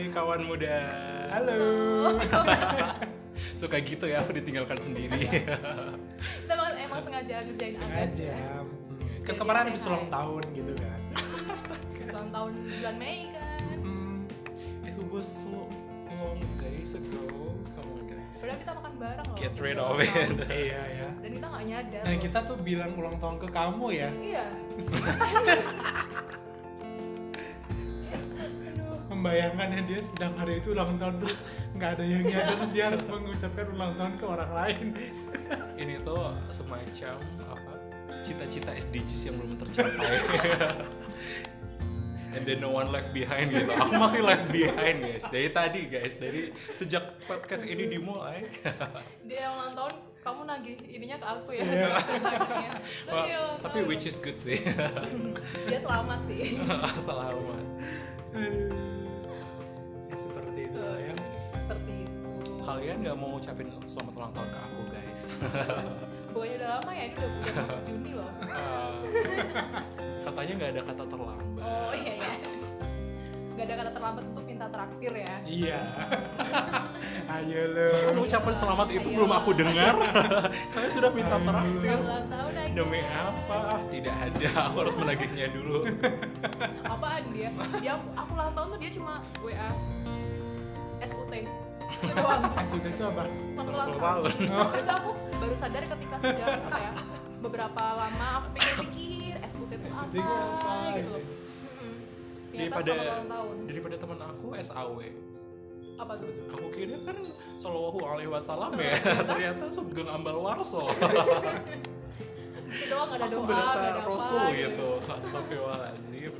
Hai kawan muda. Halo. Suka gitu ya aku ditinggalkan sendiri. kita emang, emang sengaja ngerjain Sengaja. Kan kemarin habis ulang tahun gitu kan. ulang tahun bulan Mei kan Hmm, It was so long days ago. Come on guys. padahal kita makan bareng loh Get rid of it. iya ya. dan kita nggak nyadar Nah loh. kita tuh bilang ulang tahun ke kamu ya. iya Membayangkan ya dia sedang hari itu ulang tahun terus nggak ada yang nyadar dia harus mengucapkan ulang tahun ke orang lain. Ini tuh semacam apa? Cita-cita SDGs yang belum tercapai. And then no one left behind gitu. Aku masih left behind guys. Dari tadi guys, dari sejak podcast ini dimulai. dia yang ulang tahun kamu nagih ininya ke aku ya Iya. Nagihnya. Wah, Tapi, ya, tapi which is good sih. dia selamat sih Selamat. Aduh. Ya seperti itu lah ya. seperti itu Kalian nggak mau ngucapin selamat ulang tahun ke aku guys? pokoknya udah lama ya ini udah udah masuk Juni loh Uh, katanya nggak ada kata terlambat. oh iya ya nggak ada kata terlambat untuk minta traktir ya Iya. Ayo lo. Kan ucapan selamat itu belum aku dengar. Kalian sudah minta terakhir. ulang tahun lagi Demi apa? Ah, Tidak ada. Aku harus menagihnya dulu. apaan dia dia aku ulang tahun tuh dia cuma WA SUT itu doang Maksudnya itu apa? tahun tahun. itu aku baru sadar ketika sudah apa ya beberapa lama aku pikir-pikir SUT itu SUT apa, apa, gitu gitu. loh Daripada daripada teman aku SAW. apa tuh Aku kira kan Sallallahu Alaihi Wasallam ya. Ternyata Sugeng Ambal Warso. itu doang ada Aku doa berasa ada Rasul apa gitu. Astagfirullahaladzim.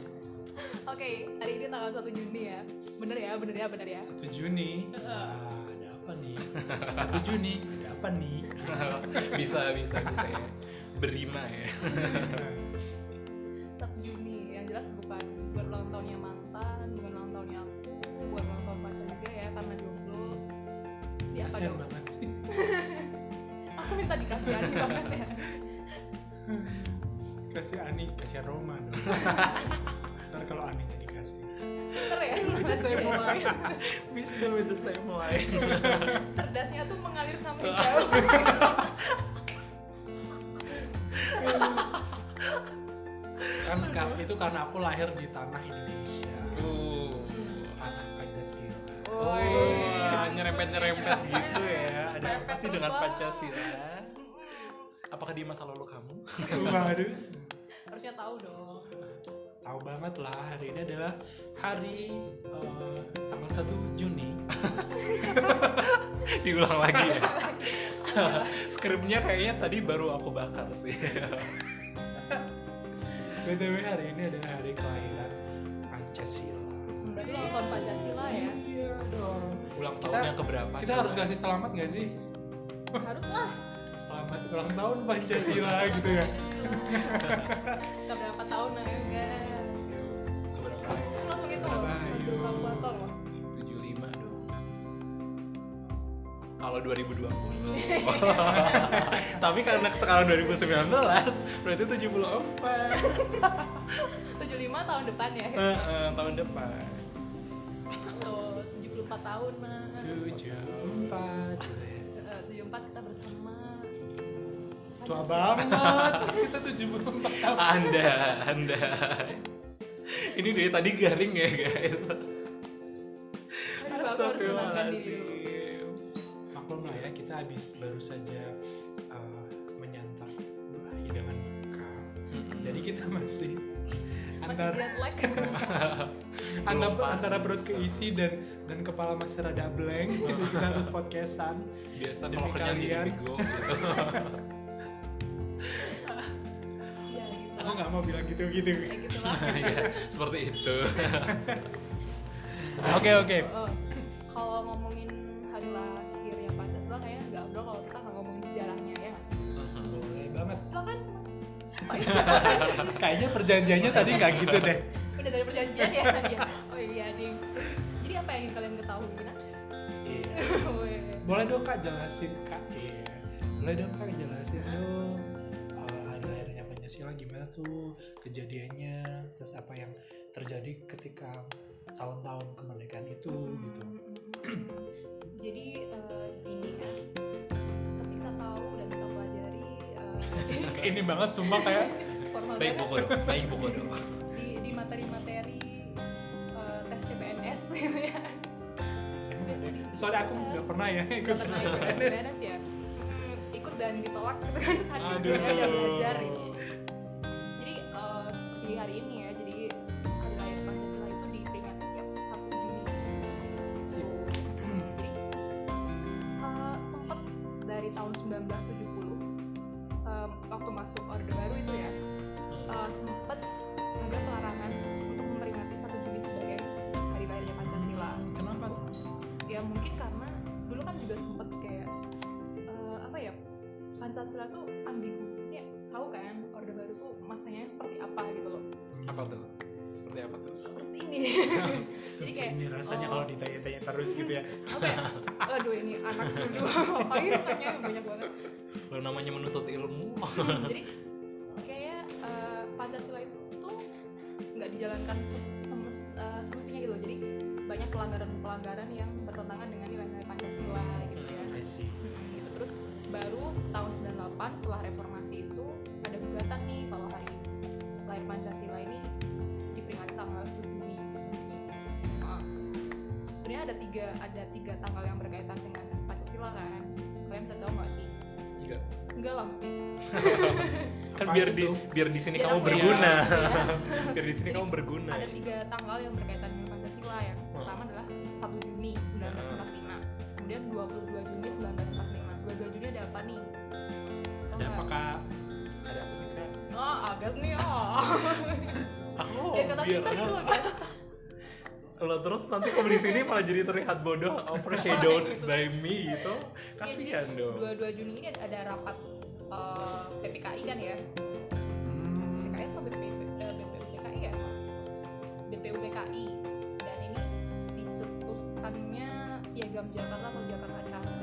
Oke hari ini tanggal 1 Juni ya bener ya bener ya bener ya 1 Juni. Wah, ada apa nih? 1 Juni, ada apa nih? bisa bisa bisa ya. Berima ya. 1 Juni yang jelas bukan bukan ulang tahunnya mantan bukan ulang tahunnya aku bukan ulang tahun pacar juga ya karena jomblo apa Kasian dong banget sih. aku minta dikasihani banget ya Kasih Ani, kasihan Roma dong. Kalau Aninya dikasih. pinter ya the same line. We still with the same line. cerdasnya tuh mengalir sampai jauh Kan, kan itu karena aku lahir di tanah Indonesia. Uh. Tanah Pancasila. Oh, nyerempet-nyerempet gitu ya. Ada apa Nyerempet sih dengan. Pancasila? Apakah di masa lalu kamu? Waduh. harusnya tahu dong Tahu banget lah hari ini adalah hari eh, tanggal 1 Juni. Diulang lagi ya. Skripnya kayaknya tadi baru aku bakar sih. BTW hari ini adalah hari kelahiran Pancasila. berarti ulang tahun Pancasila ya Iya dong. Ulang Kita, tahunnya keberapa? kita harus kasih selamat gak sih? harus lah Selamat ulang tahun Pancasila gitu ya. kita berapa tahun ya guys keberapa? Berapa, ayo. kalkulator loh 75 dong. Kalau 2020. Tapi karena sekarang 2019 berarti 74. 75 tahun depan ya Eh, eh, tahun depan. tuh 74 tahun mah Tujuh empat. 74 kita bersama Tua banget. Kita tujuh puluh empat tahun. Anda, Anda. Ini dari tadi garing ya, guys. Astagfirullahaladzim. Maklum lah ya kita habis baru saja eh, menyantap buah hidangan buka. Jadi kita masih antara antara, antara perut keisi dan dan kepala masih rada blank. Jadi kita harus podcastan. Biasa Demi kalau jadi kalian. bego gitu. nggak mau bilang gitu-gitu. kayak gitu lah ya, seperti itu. Oke oke. Oh, kalau ngomongin hari lahirnya Pancasila kayaknya nggak bro kalau kita nggak ngomongin sejarahnya ya nggak sih Boleh banget. silakan Kayaknya perjanjiannya tadi nggak gitu deh. udah dari perjanjian ya Iya. oh iya ding jadi apa yang ingin kalian ketahui Gina? Iya. Boleh dong kak jelasin kak. Iya. Boleh dong kak jelasin dong. Pancasila gimana tuh kejadiannya, terus apa yang terjadi ketika tahun-tahun kemerdekaan itu gitu. jadi eh, ini ya seperti kita tahu dan kita pelajari eh, ini banget sumpah kayak baik bokodo baik bokodo di di materi-materi eh, tes CPNS gitu ya. Soalnya aku nggak pernah ya ikut tes CPNS ya. Ikut dan ditolak gitu kan dia ada belajar gitu seperti hari ini ya jadi hari lahir Pancasila itu diperingati setiap 1 Juni. Hmm, jadi eh, sempet dari tahun 1970 eh, waktu masuk orde baru itu ya eh, sempet ada pelarangan untuk memperingati 1 Juni sebagai hari lahirnya Pancasila. Kenapa tuh? Ya mungkin karena dulu kan juga sempet kayak eh, apa ya Pancasila tuh ambigu tahu kan orde baru tuh masanya seperti apa gitu loh. Apa tuh? Seperti apa tuh? Seperti ini. Jadi kayak ini rasanya oh, kalau ditanya-tanya terus gitu ya. Apa ya aduh ini anak berdua. Ngapain tanya banyak banget. Lo namanya menuntut ilmu. Jadi kayak eh, Pancasila itu tuh nggak dijalankan se- semes- eh, semestinya gitu loh. jadi banyak pelanggaran-pelanggaran yang bertentangan dengan nilai-nilai Pancasila gitu ya. I see. Hmm, baru tahun 98 setelah reformasi itu ada gugatan nih kalau hari lahir Pancasila ini diperingati tanggal 7 Juni. Nah, sebenarnya ada tiga ada tiga tanggal yang berkaitan dengan Pancasila kan? Kalian udah tahu nggak sih? Enggak enggak lah mesti kan biar di biar di sini Biar kamu berguna. iya. biar di sini Jadi, kamu berguna ada tiga tanggal yang berkaitan dengan Pancasila. Yang pertama adalah 1 Juni 1945 kemudian 22 Juni 1945 22 Juni ada apa nih? Tau ada nggak? apakah ada apa sih kak? Oh agas nih oh. Aku biar kata biar pintar gitu loh guys lo terus nanti kamu di sini malah jadi terlihat bodoh overshadowed by me gitu. Iya, jadi kasihan dong. 22 Juni ini ada rapat eh, PPKI kan ya? Hmm, PPKI atau BP, eh, BPUPKI ya? BPUPKI dan ini dicetuskannya piagam Jakarta atau Jakarta Charter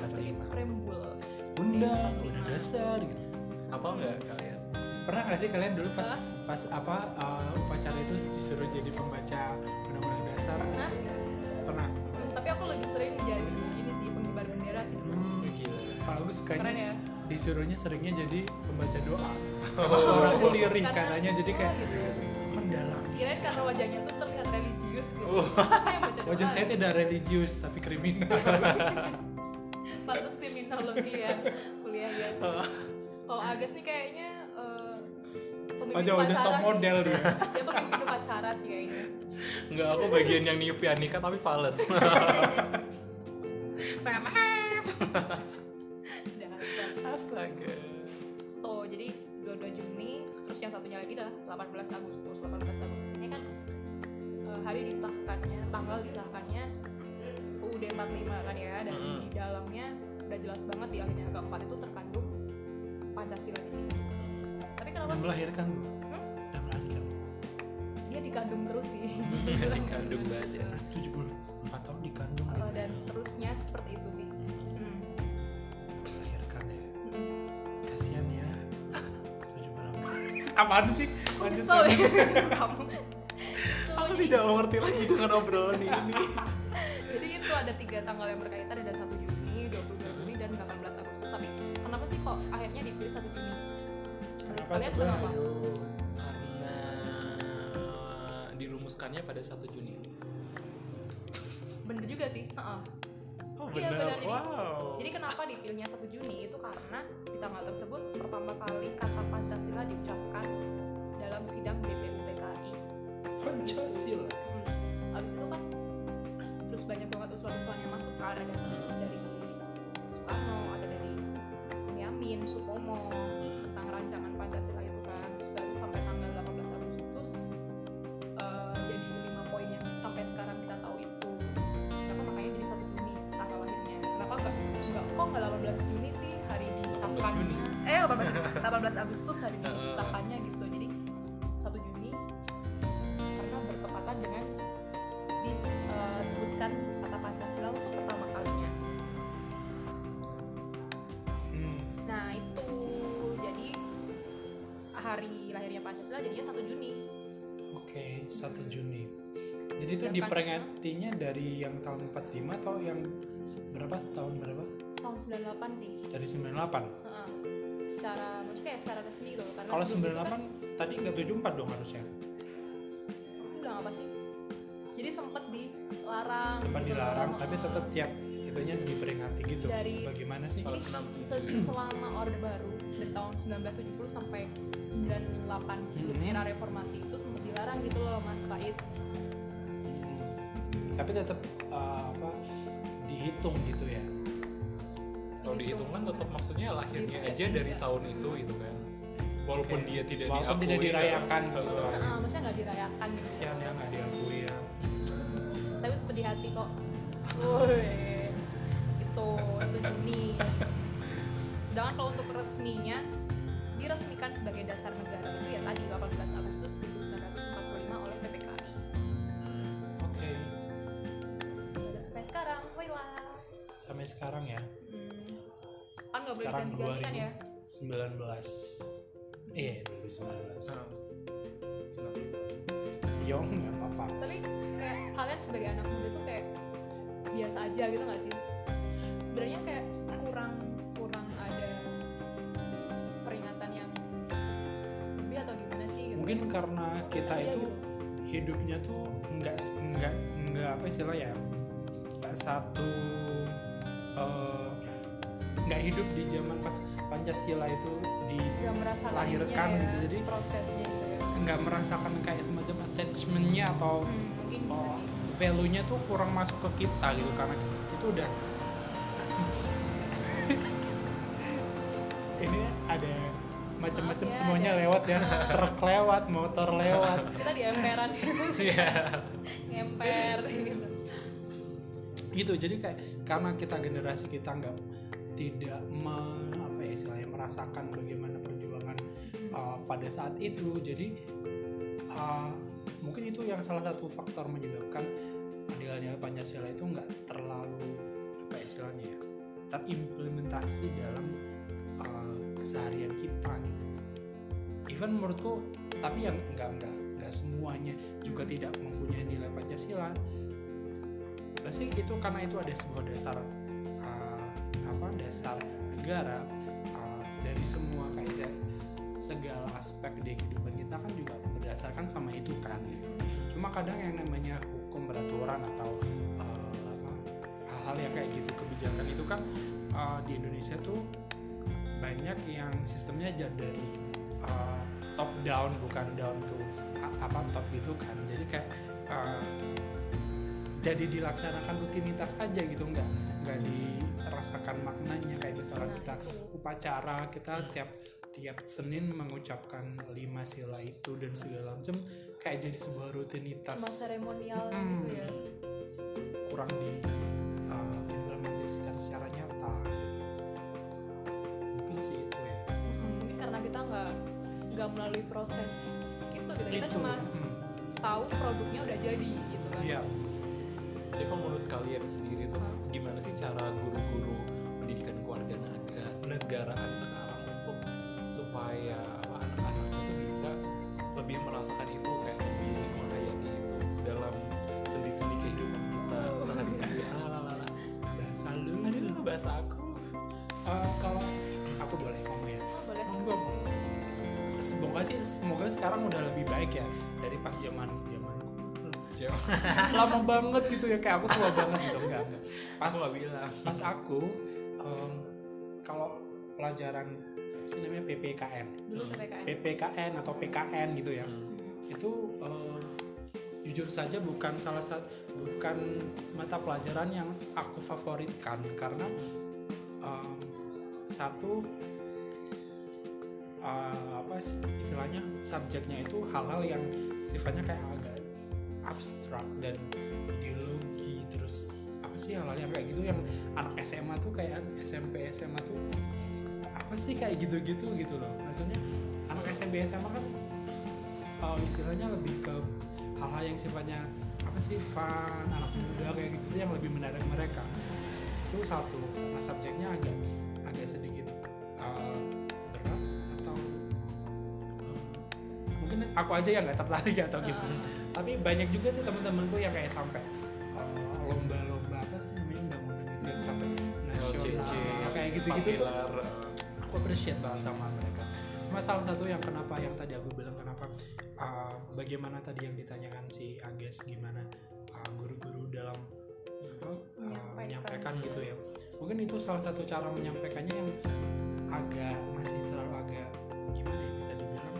45 UUD sebagai 45. preambul undang undang dasar gitu. Apa enggak kalian? Pernah nggak sih kalian dulu pas Hah? pas apa uh, upacara itu disuruh jadi pembaca undang-undang dasar? Nah pernah? Mm, tapi aku lebih sering jadi ini sih pengibar bendera sih dulu. Hmm, gila. Kalau aku sukanya keren ya. disuruhnya seringnya jadi pembaca doa. Karena suaraku lirih Karena- katanya jadi kayak oh, gitu. mendalami kirain karena wajahnya tuh terlihat religius gitu. Oh. Yang baca wajah doa. saya tidak religius tapi kriminal pantas kriminologi ya kuliah ya. Kalau Agas nih kayaknya eh, pemimpin wajah-wajah upacara top sih. model dia. Dia pemimpin upacara sih kayaknya. Enggak aku bagian yang niup pianika tapi fals. Astaga. Tuh jadi 22 Juni terus yang satunya lagi adalah 18 Agustus. 18 Agustus ini kan eh, hari disahkannya tanggal disahkannya UUD 45 kan ya dan di dalamnya udah jelas banget di alinea keempat itu terkandung Pancasila di situ tapi kenapa udah sih? melahirkan bu. Hmm? udah melahirkan. Dia dikandung terus sih. Dikandung banget. Nah, 74 tahun dikandung gitu dan ya. seterusnya seperti itu sih. Hmm. melahirkan ya. Mm-mm. kasihan ya. 76 apaan sih? Aku Lanjut, ya? Kamu. Aku tidak mengerti lagi dengan obrolan ini. Jadi itu ada tiga tanggal yang berkaitan ada 1 Juni, sih kok akhirnya dipilih 1 Juni? Menurut Kenapa kalian kenapa? Ayo. karena dirumuskannya pada 1 Juni Bener juga sih. heeh. oh Iya, benar benar. Jadi- wow Jadi kenapa dipilihnya 1 Juni itu karena di tanggal tersebut pertama kali kata Pancasila diucapkan dalam sidang BPUPKI. Pancasila Hmm. Abis itu kan terus banyak banget usulan-usulan yang masuk kan ada dari Soekarno, ada dari Yamin, Supomo tentang rancangan Pancasila itu kan. Terus baru sampai tanggal 18 Agustus eh, jadi lima poin yang sampai sekarang kita tahu itu. Kenapa makanya jadi 1 Juni tanggal lahirnya. Kenapa enggak enggak kok enggak 18 Juni sih hari disahkannya? Juni. eh 18, 18 Agustus hari disahkannya gitu. Jadi 1 Juni karena bertepatan dengan disebutkan kata Pancasila untuk hari lahirnya Pancasila jadinya 1 Juni Oke, 1 Juni. Jadi itu diperingatinya dari yang tahun 45 atau yang berapa tahun berapa? tahun 98 sih Dari 98. Heeh. secara maksudnya kayak secara resmi loh karena Kalau sebelum itu 98 tadi nggak 74 dong harusnya. kan, itu bilang apa sih jadi sempet dilarang Sempat gitu dilarang tapi tetap tiap itunya diperingati gitu. Dari- Bagaimana sih? Kalau Jadi selama Orde Baru dari tahun 1970 sampai 98 sebelum era reformasi itu sempat dilarang gitu loh Mas Faid. Hmm. Tapi tetap uh, apa dihitung gitu ya. kalau dihitung kan tetap maksudnya lahirnya Dihitung aja ya. dari tahun itu gitu kan walaupun Oke. dia tidak Walaupun diakui tidak kan. dirayakan gitu Heeh. istilahnya. Nah, maksudnya nggak dirayakan gitu. Kasihan ya nggak diakui ya. Tapi tetap di hati kok. Woi. Itu 1 Juni. Sedangkan kalau untuk resminya diresmikan sebagai dasar negara itu ya tadi 18 Agustus 1945 oleh PPKI. Oke. Udah sampai sekarang, woi lah. Sampai sekarang ya. Hmm. Kan nggak boleh Sekarang diganti kan ya? 2019. Iya, 2019. Nah, Yo nggak apa-apa. tapi kayak kalian sebagai anak muda tuh kayak biasa aja gitu gak sih sebenarnya kayak kurang Mungkin karena kita itu hidupnya tuh nggak nggak nggak apa istilah ya nggak satu eh, nggak hidup di zaman pas Pancasila itu di nggak merasakan lahirkan ininya ya, gitu. Jadi- prosesnya gitu ya. nggak merasakan kayak semacam attachmentnya atau hmm, oh, value-nya tuh kurang masuk ke kita gitu. Karena itu udah ini ada macam-macam ya, semuanya ada- lewat ya. Truk lewat motor lewat. Kita di emperan. Iya. ngemper. Gitu gitu jadi kayak karena kita generasi kita nggak tidak me, apa ya istilahnya merasakan bagaimana perjuangan uh, pada saat itu. Jadi uh, mungkin itu yang salah satu faktor menyebabkan nilai-nilai Pancasila itu nggak terlalu apa ya istilahnya ya terimplementasi dalam uh, keseharian kita gitu. Even menurutku tapi yang nggak nggak nggak semuanya juga tidak mempunyai nilai Pancasila pasti itu karena itu ada sebuah dasar uh, apa dasar negara uh, dari semua kayak segala aspek di kehidupan kita kan juga berdasarkan sama itu kan gitu. Cuma kadang yang namanya hukum peraturan atau uh, hal-hal yang kayak gitu kebijakan itu kan uh, di Indonesia tuh banyak yang sistemnya aja dari uh, top down bukan down to apa top gitu kan. Jadi kayak uh, jadi dilaksanakan rutinitas aja gitu nggak nggak dirasakan maknanya. Kayak misalnya kita upacara kita tiap tiap Senin mengucapkan lima sila itu dan segala macam kayak jadi sebuah rutinitas. Cuma seremonial Mm-mm. gitu ya. Kurang di mungkin sih itu ya. Mm, mungkin karena kita nggak nggak melalui proses itu gitu. Kita itu. cuma hmm, tahu produknya udah jadi gitu kan. Iya. Jadi kalau menurut kalian sendiri tuh Hah? gimana sih cara guru-guru pendidikan keluarga negaraan sekarang untuk supaya apa, anak-anaknya tuh bisa lebih merasakan itu kayak lebih menghayati itu dalam sendi-sendi kehidupan kita sehari-hari. Alalala. bahasa lu. Aduh, bahasa aku. Semoga sekarang udah lebih baik ya dari pas zaman zamanku. Lama banget gitu ya kayak aku tua banget gitu enggak enggak. Pas Aku bilang. pas aku em, kalau pelajaran apa sih namanya PPKN dulu PPKN PPKN atau PKN gitu ya. Hmm. itu eh, jujur saja bukan salah satu bukan mata pelajaran yang aku favoritkan. Karena em, satu eh, apa sih istilahnya subjeknya itu hal-hal yang sifatnya kayak agak abstrak dan ideologi terus apa sih hal-hal yang kayak gitu yang anak SMA tuh kayak SMP SMA tuh apa sih kayak gitu-gitu gitu loh. Maksudnya anak SMP SMA kan uh, istilahnya lebih ke hal-hal yang sifatnya apa sih fun anak muda kayak gitu yang lebih menarik mereka. Itu satu karena subjeknya agak agak sedikit uh, uh, aku aja yang nggak tertarik atau gimana. Tapi banyak juga sih teman-temanku yang kayak sampai uh, lomba-lomba apa sih namanya undang-undang gitu yang sampai nasional LCC, kayak gitu-gitu tuh eh, aku appreciate banget sama mereka. Cuma salah satu yang kenapa yang tadi aku bilang kenapa uh, bagaimana tadi yang ditanyakan si Ages gimana uh, guru-guru dalam apa, uh, Menyampaikan. menyampaikan gitu ya. Mungkin itu salah satu cara menyampaikannya yang agak masih terlalu agak gimana ya bisa dibilang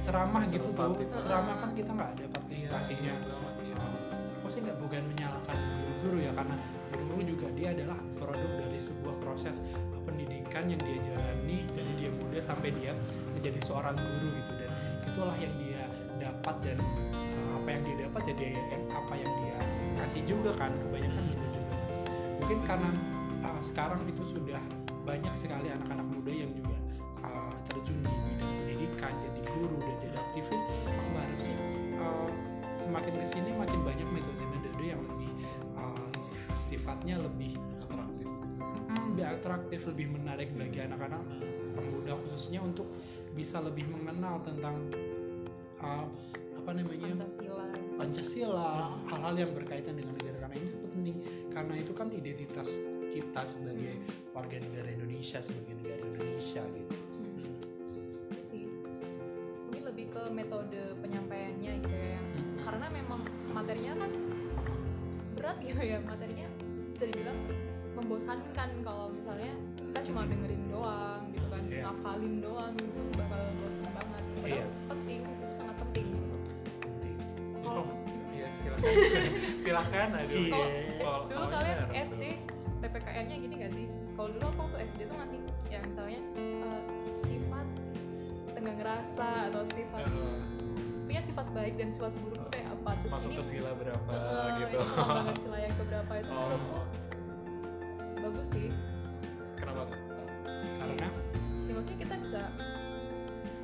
ceramah gitu tuh Konservatif. ceramah kan kita nggak ada partisipasinya Iya, iya, iya. Uh, aku sih nggak bukan menyalahkan guru-guru ya karena guru-guru juga dia adalah produk dari sebuah proses pendidikan yang dia jalani dari dia muda sampai dia menjadi seorang guru gitu dan itulah yang dia dapat dan uh, apa yang dia dapat jadi yang apa yang dia kasih juga kan kebanyakan gitu juga mungkin karena uh, sekarang itu sudah banyak sekali anak-anak muda yang juga uh, terjun di bidang pendidikan jadi guru dan jadi aktivis aku berharap sih uh, semakin ke sini makin banyak metode-metode yang lebih uh, sifatnya lebih atraktif. Hmm, lebih atraktif lebih menarik bagi anak-anak pemuda khususnya untuk bisa lebih mengenal tentang uh, apa namanya? Pancasila. Pancasila hal-hal yang berkaitan dengan negara karena ini penting. Karena itu kan identitas kita sebagai warga negara Indonesia sebagai negara Indonesia gitu metode penyampaiannya gitu ya Hmm. karena memang materinya kan berat gitu ya materinya bisa dibilang membosankan kalau misalnya kita cuma dengerin doang gitu kan Iya. ngafalin doang gitu bakal bosan banget padahal Iya. penting itu sangat penting gitu. penting kalau iya silakan silakan aduh Cie. kalau Kalau dulu kalian? SD PPKN-nya gini gak sih kalau dulu aku waktu SD tuh masih yang misalnya eh, sifat tenggang rasa atau sifat Eh, punya sifat baik dan sifat buruk tuh kayak apa? Terus masuk ini ke sila berapa eh, gitu. ini pengembangan sila yang keberapa itu. Oh. Bagus sih. Kenapa tuh? karena? Ya maksudnya kita bisa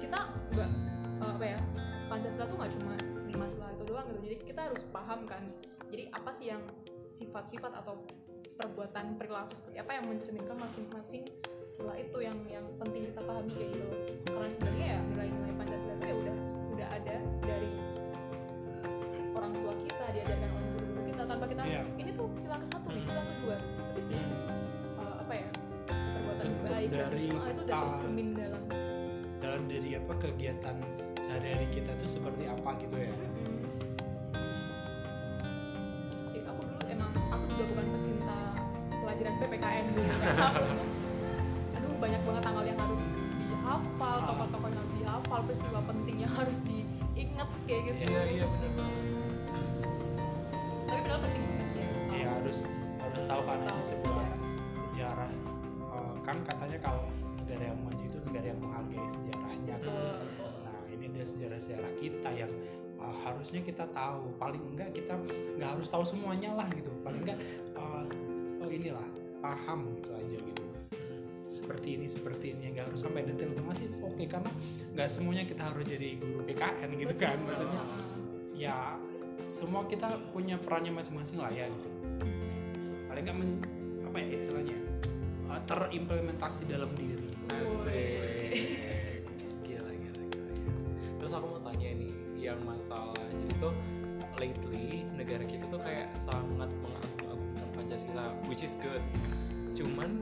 kita nggak eh, apa ya pancasila tuh nggak cuma lima sila itu doang gitu. Jadi kita harus paham kan jadi apa sih yang sifat-sifat atau perbuatan perilaku seperti apa yang mencerminkan masing-masing sila itu yang yang penting kita pahami kayak gitu karena sebenarnya ya nilai-nilai pancasila itu ya udah udah ada dari orang tua kita diajarkan oleh guru-guru kita tanpa kita Iya. ini tuh sila ke satu nih sila kedua tapi sebenarnya eh, apa ya perbuatan Bentuk baik dan- dari, ah, itu udah ah, tercermin dalam dalam dari apa kegiatan sehari-hari kita tuh seperti apa gitu ya? Itu sih aku dulu emang aku juga bukan pecinta pelajaran PPKN dulu peristiwa penting yang harus diingat kayak gitu iya iya benar banget tapi padahal penting banget sih harus tahu. Iya harus harus tahu karena ini sebuah sejarah. sejarah Eh, kan katanya kalau negara yang maju itu negara yang menghargai sejarahnya kan. Nah ini dia sejarah-sejarah kita yang eh, harusnya kita tahu. Paling enggak kita nggak harus tahu semuanya lah gitu. Paling enggak eh, oh inilah paham gitu aja gitu. Seperti ini seperti ini nggak harus sampai detail banget sih oke karena nggak semuanya kita harus jadi guru PKN gitu kan maksudnya ya semua kita punya perannya masing-masing lah ya gitu paling nggak men- apa ya istilahnya uh, terimplementasi dalam diri Asik. Gila, gila, gila. Terus aku mau tanya nih, yang masalah jadi tuh lately negara kita tuh kayak sangat mengagung-agungkan Pancasila, which is good. Cuman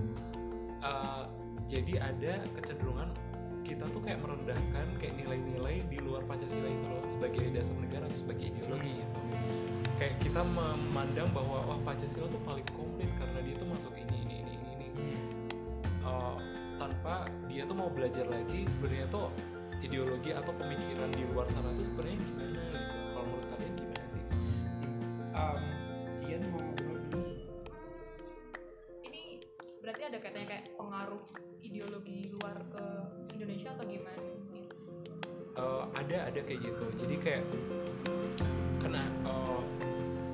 uh, jadi ada kecenderungan kita tuh kayak merendahkan kayak nilai-nilai di luar Pancasila itu loh sebagai dasar negara atau sebagai ideologi gitu. Kayak kita memandang bahwa wah Pancasila tuh paling komplit karena dia tuh masuk ini ini ini ini. ini uh, tanpa dia tuh mau belajar lagi sebenarnya tuh ideologi atau pemikiran di luar sana tuh sebenarnya gimana gitu kalau menurut kalian gimana sih um, Ian mau berarti ada kaitannya kayak pengaruh ideologi luar ke Indonesia atau gimana sih? Uh, ada ada kayak gitu. Jadi kayak karena uh,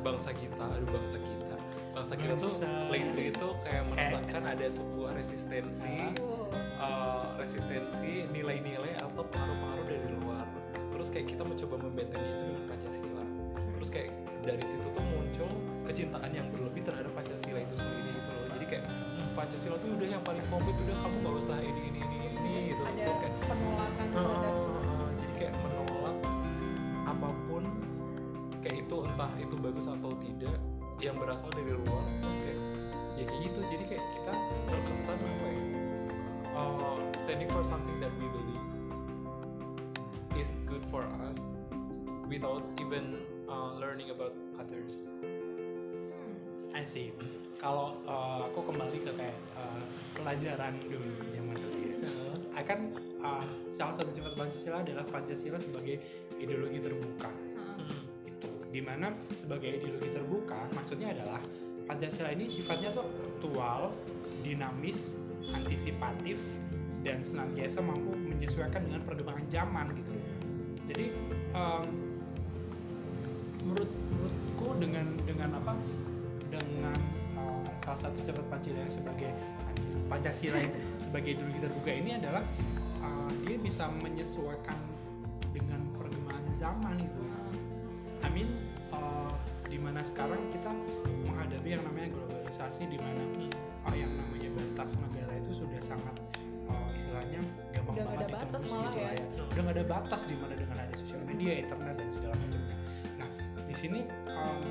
bangsa kita aduh bangsa kita. Bangsa kita tuh lately itu kayak merasakan ada sebuah resistensi wow. uh, resistensi nilai-nilai atau pengaruh-pengaruh dari luar. Terus kayak kita mencoba membentengi itu dengan Pancasila. Terus kayak dari situ tuh muncul kecintaan yang berlebih terhadap Pancasila itu sendiri gitu loh. Jadi kayak "Hmm, Pancasila tuh udah yang paling komplit udah kamu gak usah ini ini ini ini gitu. Ada terus kayak penolakan jadi kayak menolak apa pun kayak itu entah itu bagus atau tidak yang berasal dari luar terus kayak ya kayak gitu. Jadi kayak kita terkesan apa ya? Uh, standing for something that we believe is good for us without even uh, learning about others. Hmm. I see. Kalau uh, aku kembali ke kayak uh, pelajaran dulu zaman dulu ya. Akan uh, salah satu sifat Pancasila adalah Pancasila sebagai ideologi terbuka. Heeh. Itu di mana sebagai ideologi terbuka maksudnya adalah Pancasila ini sifatnya tuh aktual, dinamis, antisipatif dan senantiasa mampu menyesuaikan dengan perkembangan zaman gitu. Jadi um, menurut menurutku dengan dengan apa dengan uh, salah satu sifat Pancasila yang sebagai Pancasila yang sebagai ideologi terbuka ini adalah uh, dia bisa menyesuaikan dengan perkembangan zaman itu. I mean uh, di mana sekarang kita menghadapi yang namanya globalisasi di mana uh, yang namanya batas negara itu sudah sangat uh, istilahnya gampang Udah banget ditembus gitu lah ya. ya. Udah nggak ada batas di mana dengan ada sosial media, internet dan segala macamnya. Nah di sini um,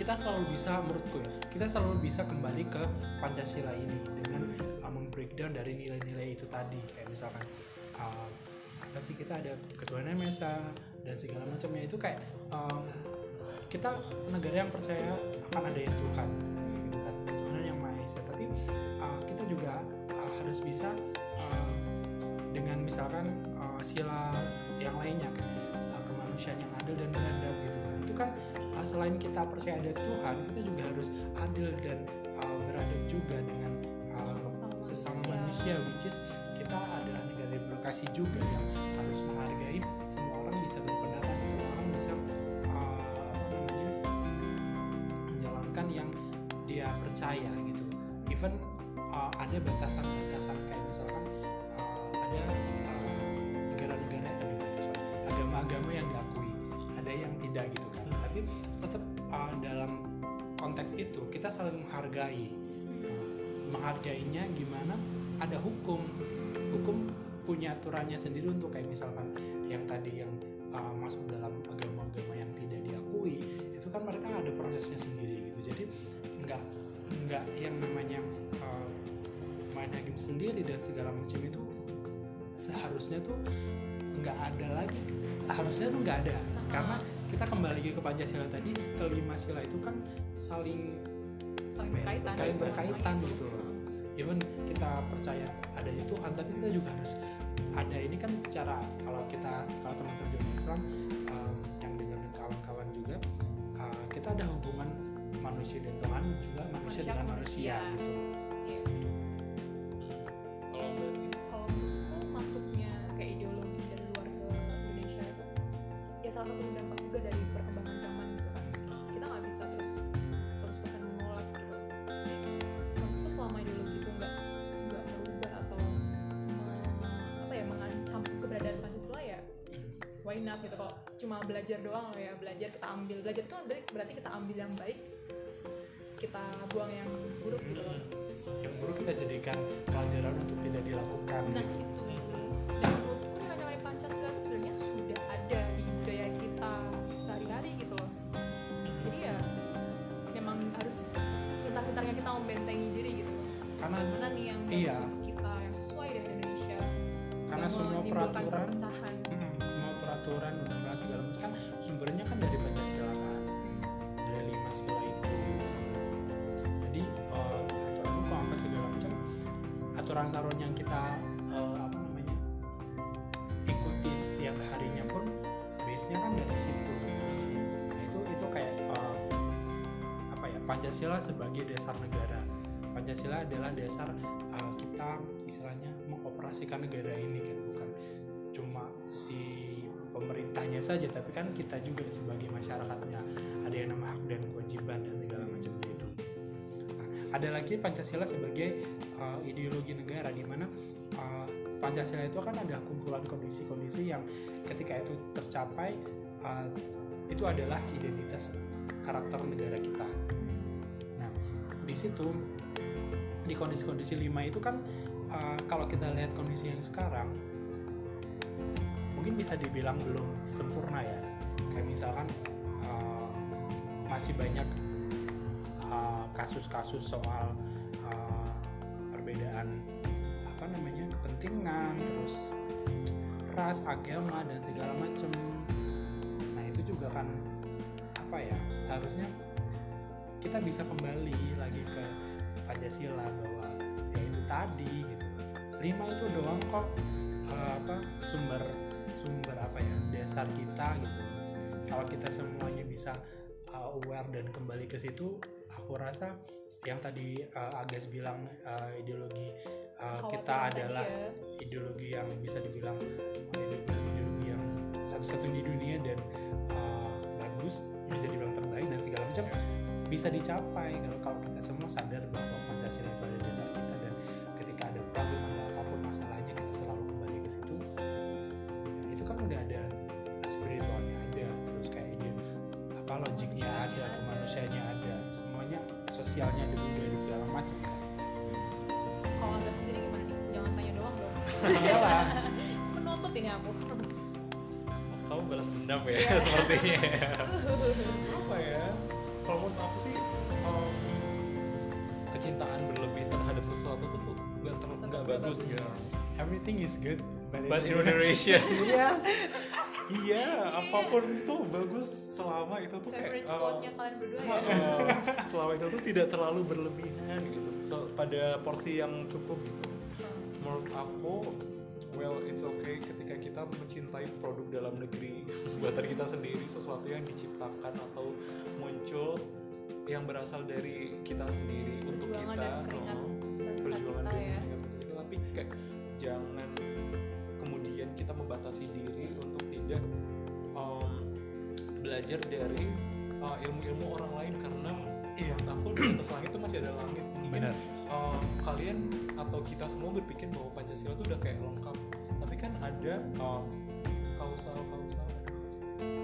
kita selalu bisa menurutku ya kita selalu bisa kembali ke pancasila ini dengan uh, membreakdown dari nilai-nilai itu tadi. Kayak misalkan uh, apa sih kita ada ketuhanan yang Maha Esa dan segala macamnya. Itu kayak um, kita negara yang percaya akan ada yang Tuhan gitu kan ketuhanan yang Maha Esa. Tapi uh, kita juga uh, harus bisa uh, dengan misalkan uh, sila yang lainnya kayak kemanusiaan yang adil dan beradab gitu nah itu kan uh, selain kita percaya ada Tuhan kita juga harus adil dan uh, beradab juga dengan uh, Sesama sesama manusia. manusia which is kita adalah negara demokrasi juga yang harus menghargai semua orang bisa berpendapat semua orang bisa uh, apa namanya menjalankan yang dia percaya gitu even uh, ada batasan-batasan kayak misalkan uh, ada uh, negara-negara negara, sorry, agama-agama yang diakui ada yang tidak gitu kan. Tapi tetap uh, dalam konteks itu kita saling menghargai. Uh, menghargainya gimana? Ada hukum. Hukum punya aturannya sendiri untuk kayak misalkan yang tadi yang uh, masuk dalam agama-agama yang tidak diakui itu kan mereka ada prosesnya sendiri gitu. Jadi nggak nggak yang namanya uh, main hakim sendiri dan segala macam itu seharusnya tuh nggak ada lagi. Harusnya tuh nggak ada karena kita kembali lagi ke Pancasila tadi kelima sila itu kan saling saling ya, berkaitan. saling berkaitan gitu loh. Even kita percaya adanya Tuhan tapi kita juga harus ada ini kan secara kalau kita kalau teman-teman di Islam um, yang dengan kawan-kawan juga uh, kita ada hubungan manusia dan Tuhan juga manusia Manusia dengan manusia manusia. gitu gitu kok cuma belajar doang ya belajar kita ambil. Belajar itu kan berarti, kita ambil yang baik kita buang yang buruk gitu loh. Yang buruk kita jadikan pelajaran untuk tidak dilakukan nah gitu. itu. Dan menurutku nilai-nilai Pancasila itu sebenarnya sudah ada di budaya kita sehari-hari gitu loh. Jadi ya memang harus pintar-pintarnya kita membentengi diri gitu. Karena mana nih yang Iya. kita yang sesuai dengan Indonesia? Karena semua peraturan aturan-aturan yang kita eh, apa namanya ikuti setiap harinya pun base kan dari situ gitu. Nah, itu itu kayak eh, apa ya Pancasila sebagai dasar negara. Pancasila adalah dasar eh, kita istilahnya mengoperasikan negara ini kan bukan cuma si pemerintahnya saja tapi kan kita juga sebagai masyarakatnya. Ada yang nama hak dan kewajiban dan segala macamnya itu ada lagi Pancasila sebagai uh, ideologi negara di mana uh, Pancasila itu kan ada kumpulan kondisi-kondisi yang ketika itu tercapai uh, itu adalah identitas karakter negara kita. Nah, di situ di kondisi-kondisi lima itu kan uh, kalau kita lihat kondisi yang sekarang mungkin bisa dibilang belum sempurna ya kayak misalkan uh, masih banyak kasus-kasus soal uh, perbedaan apa namanya kepentingan terus ras agama dan segala macam nah itu juga kan apa ya harusnya kita bisa kembali lagi ke Pancasila bahwa ya itu tadi gitu. Lima itu doang kok uh, apa sumber sumber apa ya dasar kita gitu. Kalau kita semuanya bisa uh, aware dan kembali ke situ aku rasa yang tadi uh, Agas bilang uh, ideologi uh, kita adalah ya. ideologi yang bisa dibilang uh, ideologi ideologi yang satu-satu di dunia dan uh, bagus bisa dibilang terbaik dan segala macam bisa dicapai kalau kalau kita semua sadar bahwa Pancasila itu ada dasar kita dan ketika ada problem ada apa pun masalahnya kita selalu kembali ke situ ya, itu kan udah ada spiritualnya ada terus kayak dia apa logiknya ada kemanusiaannya ada sosialnya ada budaya dan segala macam kan kalau anda sendiri gimana? Nih jangan tanya doang dong. Iyalah. Menuntut ini aku. Kamu balas dendam ya Iya. sepertinya. Apa ya? Kalau menurut aku sih um, kecintaan berlebih terhadap sesuatu tuh tuh nggak ter- nggak bagus bagus. ya everything is good but, but in moderation iya iya apa pun tuh bagus selama itu tuh kayak favorite uh, kalian berdua ya? uh, selama itu tuh tidak terlalu berlebihan gitu. So, pada porsi yang cukup gitu. Menurut aku well it's okay ketika kita mencintai produk dalam negeri. Buatan kita sendiri sesuatu yang diciptakan atau muncul yang berasal dari kita sendiri untuk kita dan keringat oh, perjuangan kita ya. tapi kayak jangan kemudian kita membatasi diri tidak um, belajar dari uh, ilmu-ilmu orang lain karena Iya. aku di atas langit itu masih ada langit. Mungkin, Benar. uh, kalian atau kita semua berpikir bahwa Pancasila itu udah kayak lengkap. Tapi kan ada um, kausal kausal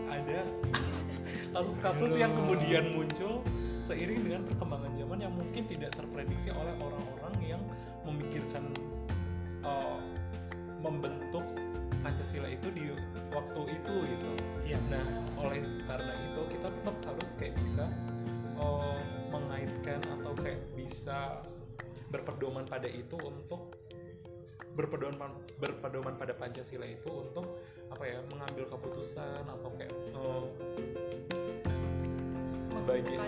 ada kasus-kasus yang kemudian muncul seiring dengan perkembangan zaman yang mungkin tidak terprediksi oleh orang-orang yang memikirkan uh, membentuk Pancasila itu di waktu itu gitu. Iya. Nah, oleh karena itu kita tetap harus kayak bisa uh, mengaitkan atau kayak bisa berpedoman pada itu untuk berpedoman berpedoman pada Pancasila itu untuk apa ya mengambil keputusan atau kayak uh, sebagai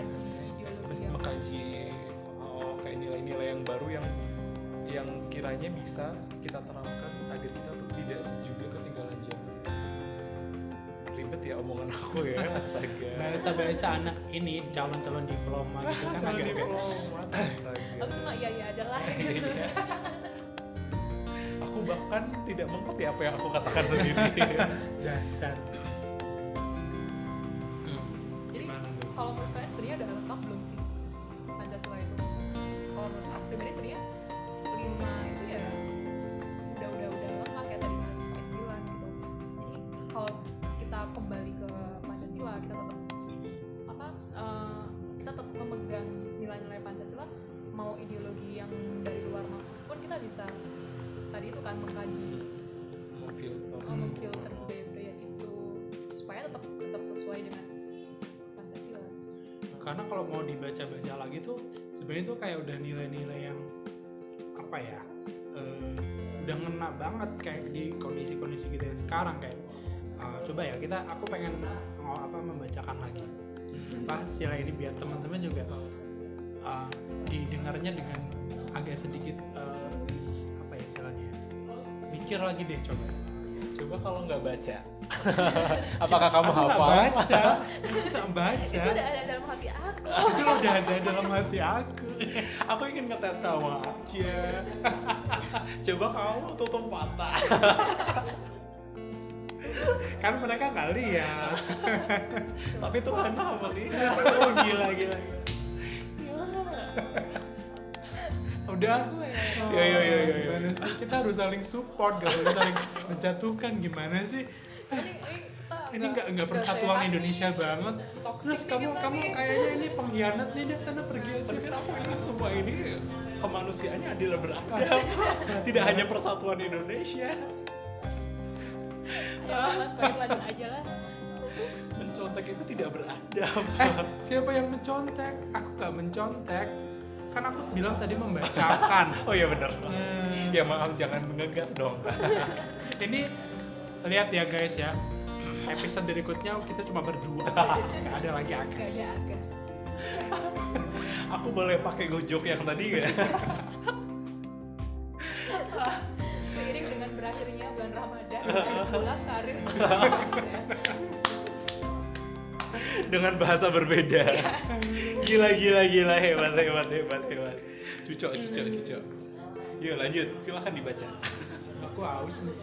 mengkaji oh, kayak nilai-nilai yang baru yang yang kiranya bisa kita terapkan agar kita tuh tidak juga ribet ya omongan aku ya astaga. Bahasa-bahasa anak ini calon-calon diploma gitu kan Calon agak-agak diplomat, astaga. Aku cuma iya iya aja lah. Iya. aku bahkan tidak mengerti apa yang aku katakan sendiri. Dasar. Jadi Gimana tuh? kalau karena kalau mau dibaca-baca lagi tuh sebenarnya tuh kayak udah nilai-nilai yang apa ya eh, udah ngena banget kayak di kondisi-kondisi kita yang sekarang kayak eh, coba ya kita aku pengen mau apa membacakan lagi. Apa sila ini biar teman-teman juga eh, didengarnya dengan agak sedikit eh, apa ya istilahnya ya, mikir lagi deh coba coba kalau nggak baca. Apakah kamu aku nggak hafal? baca. Nggak baca. Itu udah ada dalam hati aku. Itu udah ada dalam hati aku. Aku ingin ngetes kamu aja. Coba kamu tutup mata. Kan mereka nggak lihat. Tapi Tuhan maha melihat. Oh gila gila udah. Yo, yo, yo, yo. gimana sih? Kita harus saling support gak boleh saling menjatuhkan. Gimana sih? Ini nggak nggak persatuan Indonesia banget. Terus kamu kamu nih. kayaknya ini pengkhianat nih deh sana pergi aja. Tapi aku ingin semua ini kemanusiaannya adil beradab. Tidak hanya persatuan Indonesia. Ya mas baik lanjut aja lah. Mencontek itu tidak beradab. Eh siapa yang mencontek? Aku nggak mencontek kan aku bilang tadi membacakan. Oh iya benar Eh, ya maaf jangan ngegas dong. Ini lihat ya guys ya. Episode berikutnya kita cuma berdua. Nggak ada lagi agas. aku boleh pakai gojok yang tadi nggak? Seiring dengan berakhirnya bulan Ramadan dan bulan karir ya. dengan bahasa berbeda gila gila gila. Hebat hebat hebat hebat. Cucok cucok cucok. Yuk lanjut. Silahkan dibaca. Aku haus nih.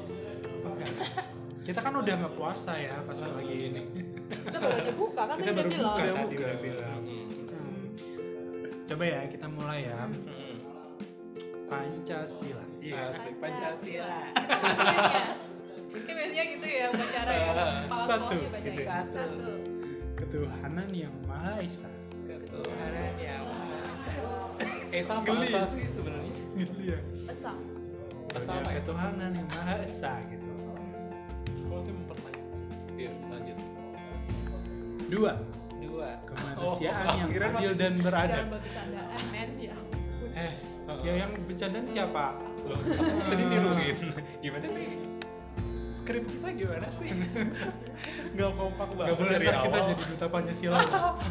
Kita kan udah nggak puasa ya pas lagi ini. Kita baru aja buka kan kita tadi baru udah bilang. buka Udah tadi buka. udah bilang. Hmm. coba ya kita mulai ya. Pancasila. Iya Asik. Pancasila. Mungkin biasanya gitu ya upacara ya. Satu, gitu. Satu. yang maha esa ketuhanan yang maha esa Esa apa Geli. esa sih sebenarnya. Gitu ya? Esa. esa Ya, apa ya? ketuhanan yang maha esa gitu. Kalau sih mempertanyakan. Iya lanjut. Dua. Dua. Kemanusiaan Oh, yang adil dan beradab buat bercandaan men ya. ampun. eh ya yang bercandaan siapa? Loh, tadi niruin gimana sih? Skrip kita gimana sih? Nggak kompak banget. Gak boleh kita awal. jadi duta Pancasila.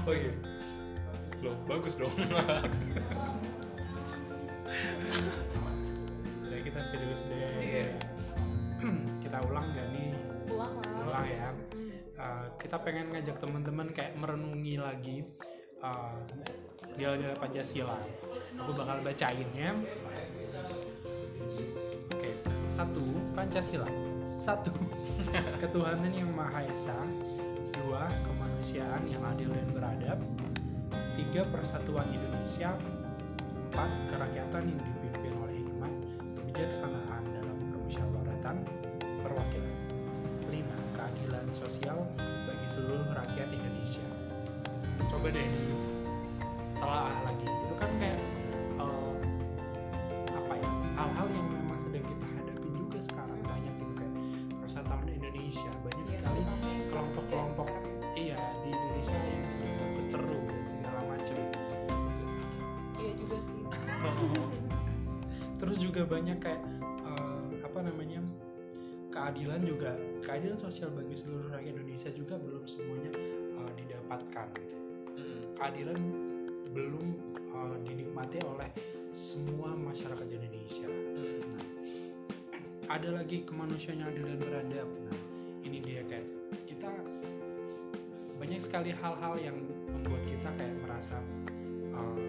Oh iya loh bagus dong Jadi kita serius deh. Iya. kita ulang gak nih? Pulang lah. Ulang ya. Uh, kita pengen ngajak teman-teman kayak merenungi lagi uh, nilai-nilai Pancasila. Aku bakal bacainnya. Oke, satu Pancasila. Satu ketuhanan yang maha esa. Dua kemanusiaan yang adil dan beradab. Tiga persatuan Indonesia. Empat kerakyatan yang dipimpin oleh hikmat, kebijaksanaan dalam permusyawaratan perwakilan. Lima keadilan sosial bagi seluruh rakyat Indonesia. Coba deh di telaah lagi. Itu kan kayak eh, apa ya hal-hal yang memang sedang kita hadapi juga sekarang banyak gitu kayak persatuan Indonesia banyak Ya, sekali kelompok-kelompok iya di Indonesia yang sedang seteru segala macam. Iya juga sih. terus juga banyak kayak eh, apa namanya keadilan juga. Keadilan sosial bagi seluruh rakyat Indonesia juga belum semuanya eh, didapatkan gitu. Keadilan belum eh, dinikmati oleh semua masyarakat Indonesia. Nah, ada lagi kemanusiaan yang adil dan beradab. Nah, ini dia kayak kita banyak sekali hal-hal yang kita kayak merasa uh,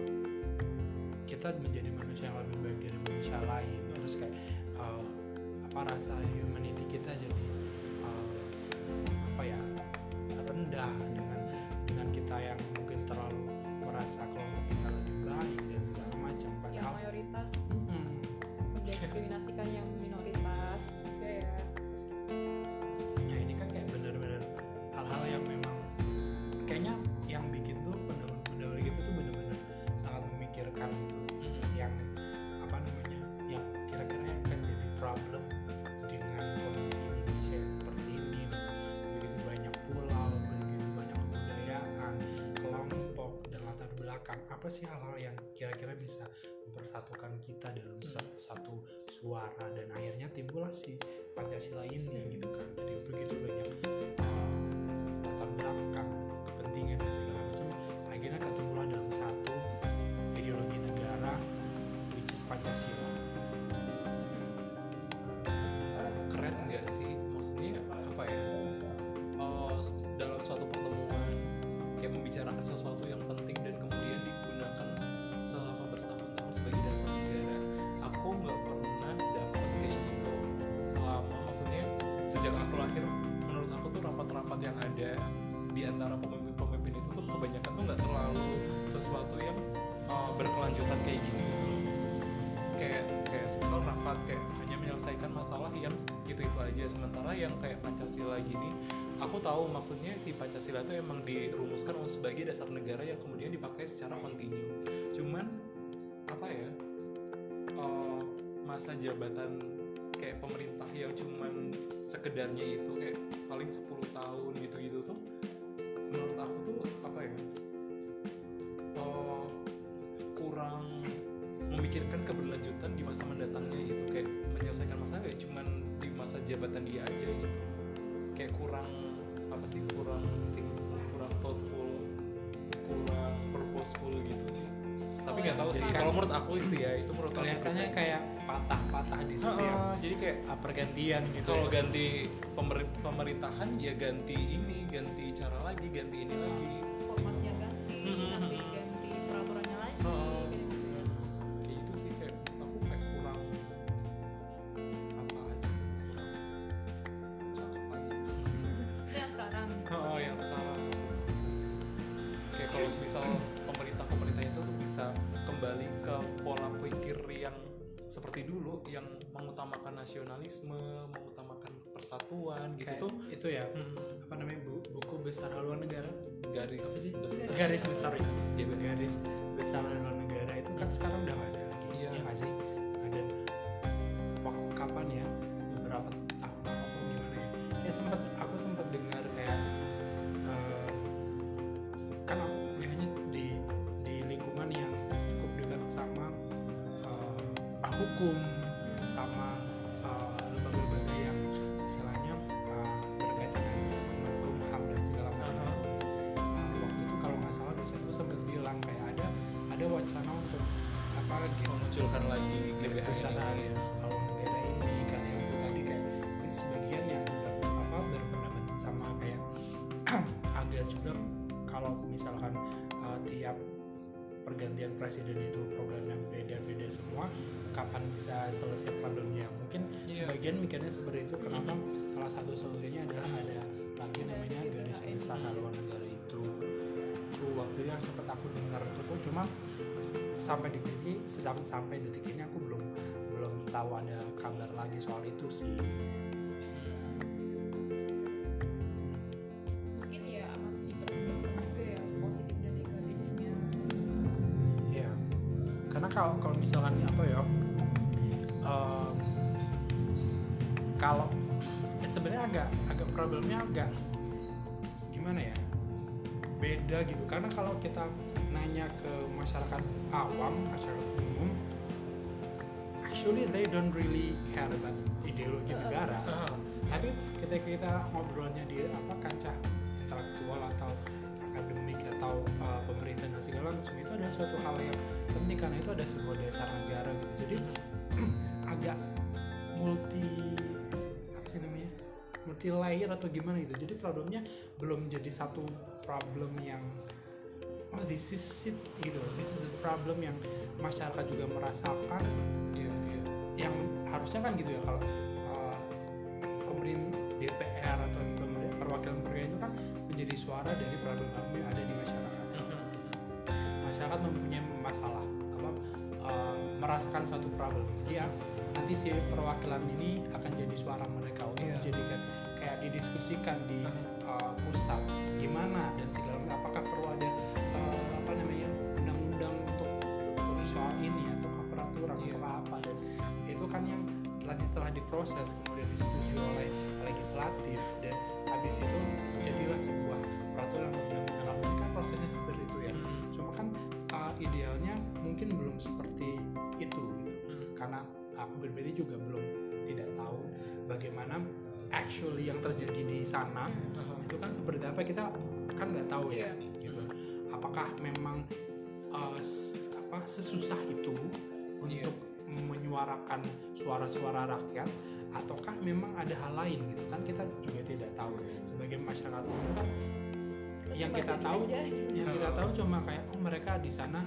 kita menjadi manusia yang lebih baik dari manusia lain. Terus kayak uh, apa rasa humanity kita jadi uh, apa ya rendah apa sih hal-hal yang kira-kira bisa mempersatukan kita dalam sa- satu suara? Dan akhirnya timbullah si Pancasila ini gitu kan. Dari begitu banyak latar belakang kepentingan dan segala macam akhirnya ketemulah dalam satu ideologi negara which is Pancasila. Keren nggak sih menyelesaikan masalah yang itu itu aja. Sementara yang kayak pancasila gini aku tahu maksudnya si pancasila itu emang dirumuskan sebagai dasar negara yang kemudian dipakai secara kontinu. Cuman apa ya eh, masa jabatan kayak pemerintah yang cuman sekedarnya itu kayak paling 10 tahun gitu masa jabatan dia aja gitu kayak kurang apa sih kurang think, kurang thoughtful kurang purposeful gitu sih tapi Oh, nggak tahu yang sih kan- kalau menurut aku sih ya itu menurut aku kelihatannya pribadi. kayak patah-patah di setiap Heeh, jadi kayak uh, pergantian gitu kalau ya. ganti pemer- pemerintahan ya ganti ini ganti cara lagi ganti ini lagi formasinya ganti Mm-mm. Misalkan uh, tiap pergantian presiden itu program yang beda-beda semua kapan bisa selesai problemnya. Mungkin Iya. sebagian mikirnya seperti itu. Kenapa? Salah satu solusinya adalah ada lagi namanya garis besar haluan negara itu. Itu waktu yang sempat aku dengar itu pun cuma sampai detik ini sampai, sampai detik ini aku belum belum tahu ada kabar lagi soal itu sih agak agak problemnya agak gimana ya? Beda gitu. Karena kalau kita nanya ke masyarakat awam masyarakat umum actually they don't really care about ideologi negara. Tapi ketika kita ngobrolnya di apa kancah intelektual atau akademik atau uh, pemerintah dan segala macam itu adalah suatu hal yang penting karena itu ada sebuah dasar negara gitu. Jadi agak multi multi layer atau gimana gitu. Jadi problemnya belum jadi satu problem yang oh this is it gitu. This is a problem yang masyarakat juga merasakan. Iya iya. Yang harusnya kan gitu ya kalau uh, pemerintah DPR atau pemerintah perwakilan perwakilan itu kan menjadi suara dari problem-problem yang ada di masyarakat. Masyarakat mempunyai masalah apa uh, merasakan suatu problem. Dia nanti si perwakilan ini akan jadi suara mereka untuk Iya. dijadikan kayak didiskusikan di uh, pusat gimana dan segala macam. Apakah perlu ada uh, apa namanya undang-undang untuk soal ini atau peraturan Iya. atau apa? Dan itu kan yang nanti setelah diproses kemudian disetujui oleh legislatif dan habis itu jadilah sebuah peraturan undang-undang. Harusnya kan prosesnya seperti itu ya. Cuma kan uh, idealnya mungkin belum seperti itu gitu. Karena aku berbeda juga belum tidak tahu bagaimana actually yang terjadi di sana. Itu kan seperti apa kita kan nggak tahu ya gitu. Apakah memang uh, apa sesusah itu untuk menyuarakan suara-suara rakyat ataukah memang ada hal lain gitu kan? Kita juga tidak tahu. Sebagai masyarakat umum kan yang kita tahu aja. yang kita tahu cuma kayak oh mereka di sana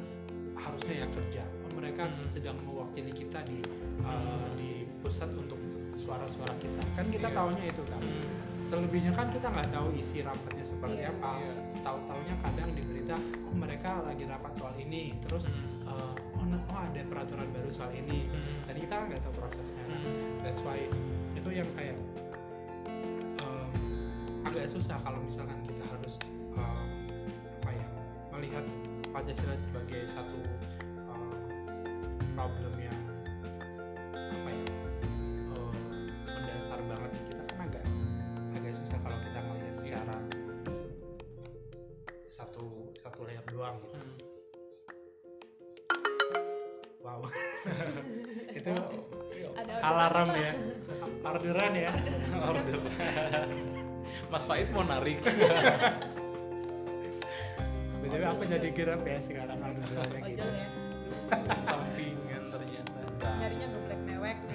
harusnya ya kerja mereka Hmm. sedang mewakili kita di uh, di pusat untuk suara-suara kita. Kan kita Iya. tahunya itu kan. Selebihnya kan kita nggak tahu isi rapatnya seperti Iya, apa. iya. tahu-taunya kadang di berita oh mereka lagi rapat soal ini. Terus uh, oh, oh ada peraturan baru soal ini. Dan kita nggak tahu prosesnya. Nah, that's why itu yang kayak um, agak susah kalau misalkan kita harus um, apa ya melihat Pancasila sebagai satu problem yang apa ya um, mendasar banget di kita kan agak agak susah kalau kita melihat secara satu satu layer doang gitu. Wow. Itu Ada alarm ya. Orderan ya. Order. Mas Faid mau narik. Btw aku jadi gerak ya sekarang? Orderannya gitu. ojol ya ternyata. nyarinya geblek mewek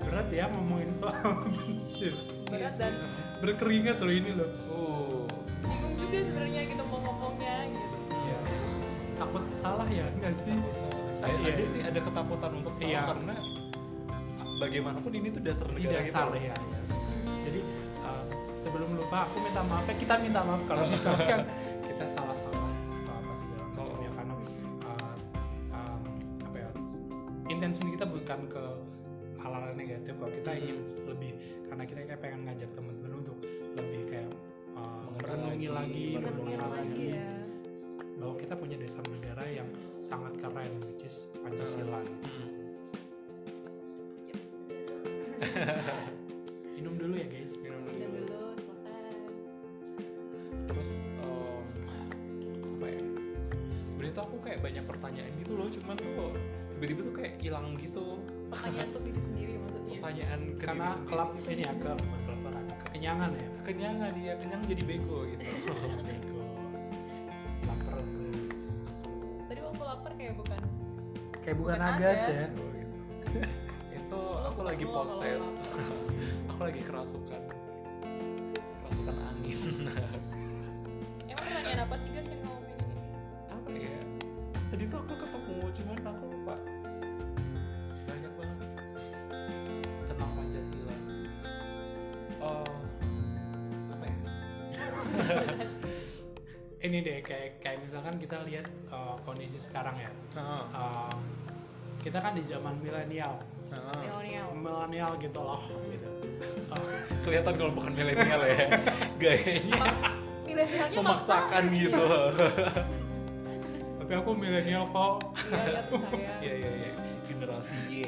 berat ya ngomongin soal bensin berat dan berkeringat loh ini loh Oh, bingung juga sebenarnya gitu mau ngomongnya gitu iya takut salah ya enggak sih saya Iya. ada sih ada ketakutan untuk salah Iya. karena bagaimanapun ini tuh dasar negara dasar gitu. ya, ya. jadi uh, sebelum lupa aku minta maaf ya kita minta maaf kalau misalkan kita salah-salah keren which is Pancasila gitu. Hmm. minum dulu ya guys. Minum dulu. dan dulu terus em, apa ya? Tuh aku kayak banyak pertanyaan gitu loh cuman tuh tiba-tiba tuh kayak hilang gitu. Pertanyaan untuk diri sendiri maksudnya? Pertanyaan ke karena kelap ini ya ke bukan kelaparan kekenyangan ya. Kenyangan dia kenyang jadi bego gitu. Kekenyangan bego kayak bukan Bukan agas agas. ya Oh, gitu. itu aku lagi Lo post kalau test lapar. aku lagi kerasukan. Kerasukan angin. Emang pertanyaan apa sih guys yang kamu pengen ini? Apa ya? Tadi tuh aku ketemu cuman aku lupa. Banyak banget. Tentang pancasila. Oh apa ya? Ini deh kayak kayak misalkan kita lihat uh, kondisi sekarang ya. Ah, Um, kita kan di zaman milenial. Ah. milenial. Milenial gitu loh gitu. Kelihatan kalau bukan milenial ya gayanya. Memaksakan gitu. tapi aku milenial kok. Iya iya iya iya iya. Generasi Y.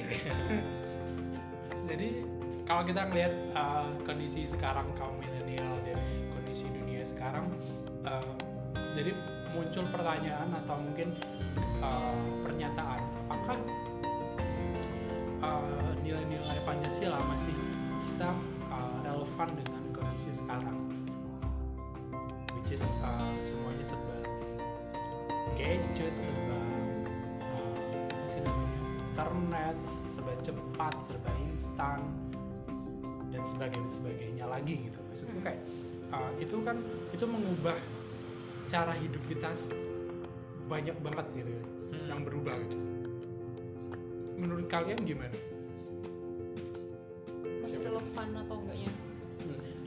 Jadi kalau kita ngelihat uh, kondisi sekarang kaum milenial dan kondisi dunia sekarang uh, jadi muncul pertanyaan atau mungkin uh, pernyataan apakah nilai-nilai Pancasila masih bisa uh, relevan dengan kondisi sekarang. Which is uh, semuanya serba gadget serba uh, apa sih namanya internet serba cepat serba instan dan sebagainya sebagainya lagi gitu. Maksudku kayak uh, itu kan itu mengubah cara hidup kita banyak banget gitu ya, Hmm. yang berubah gitu. Menurut kalian gimana relevan atau enggaknya?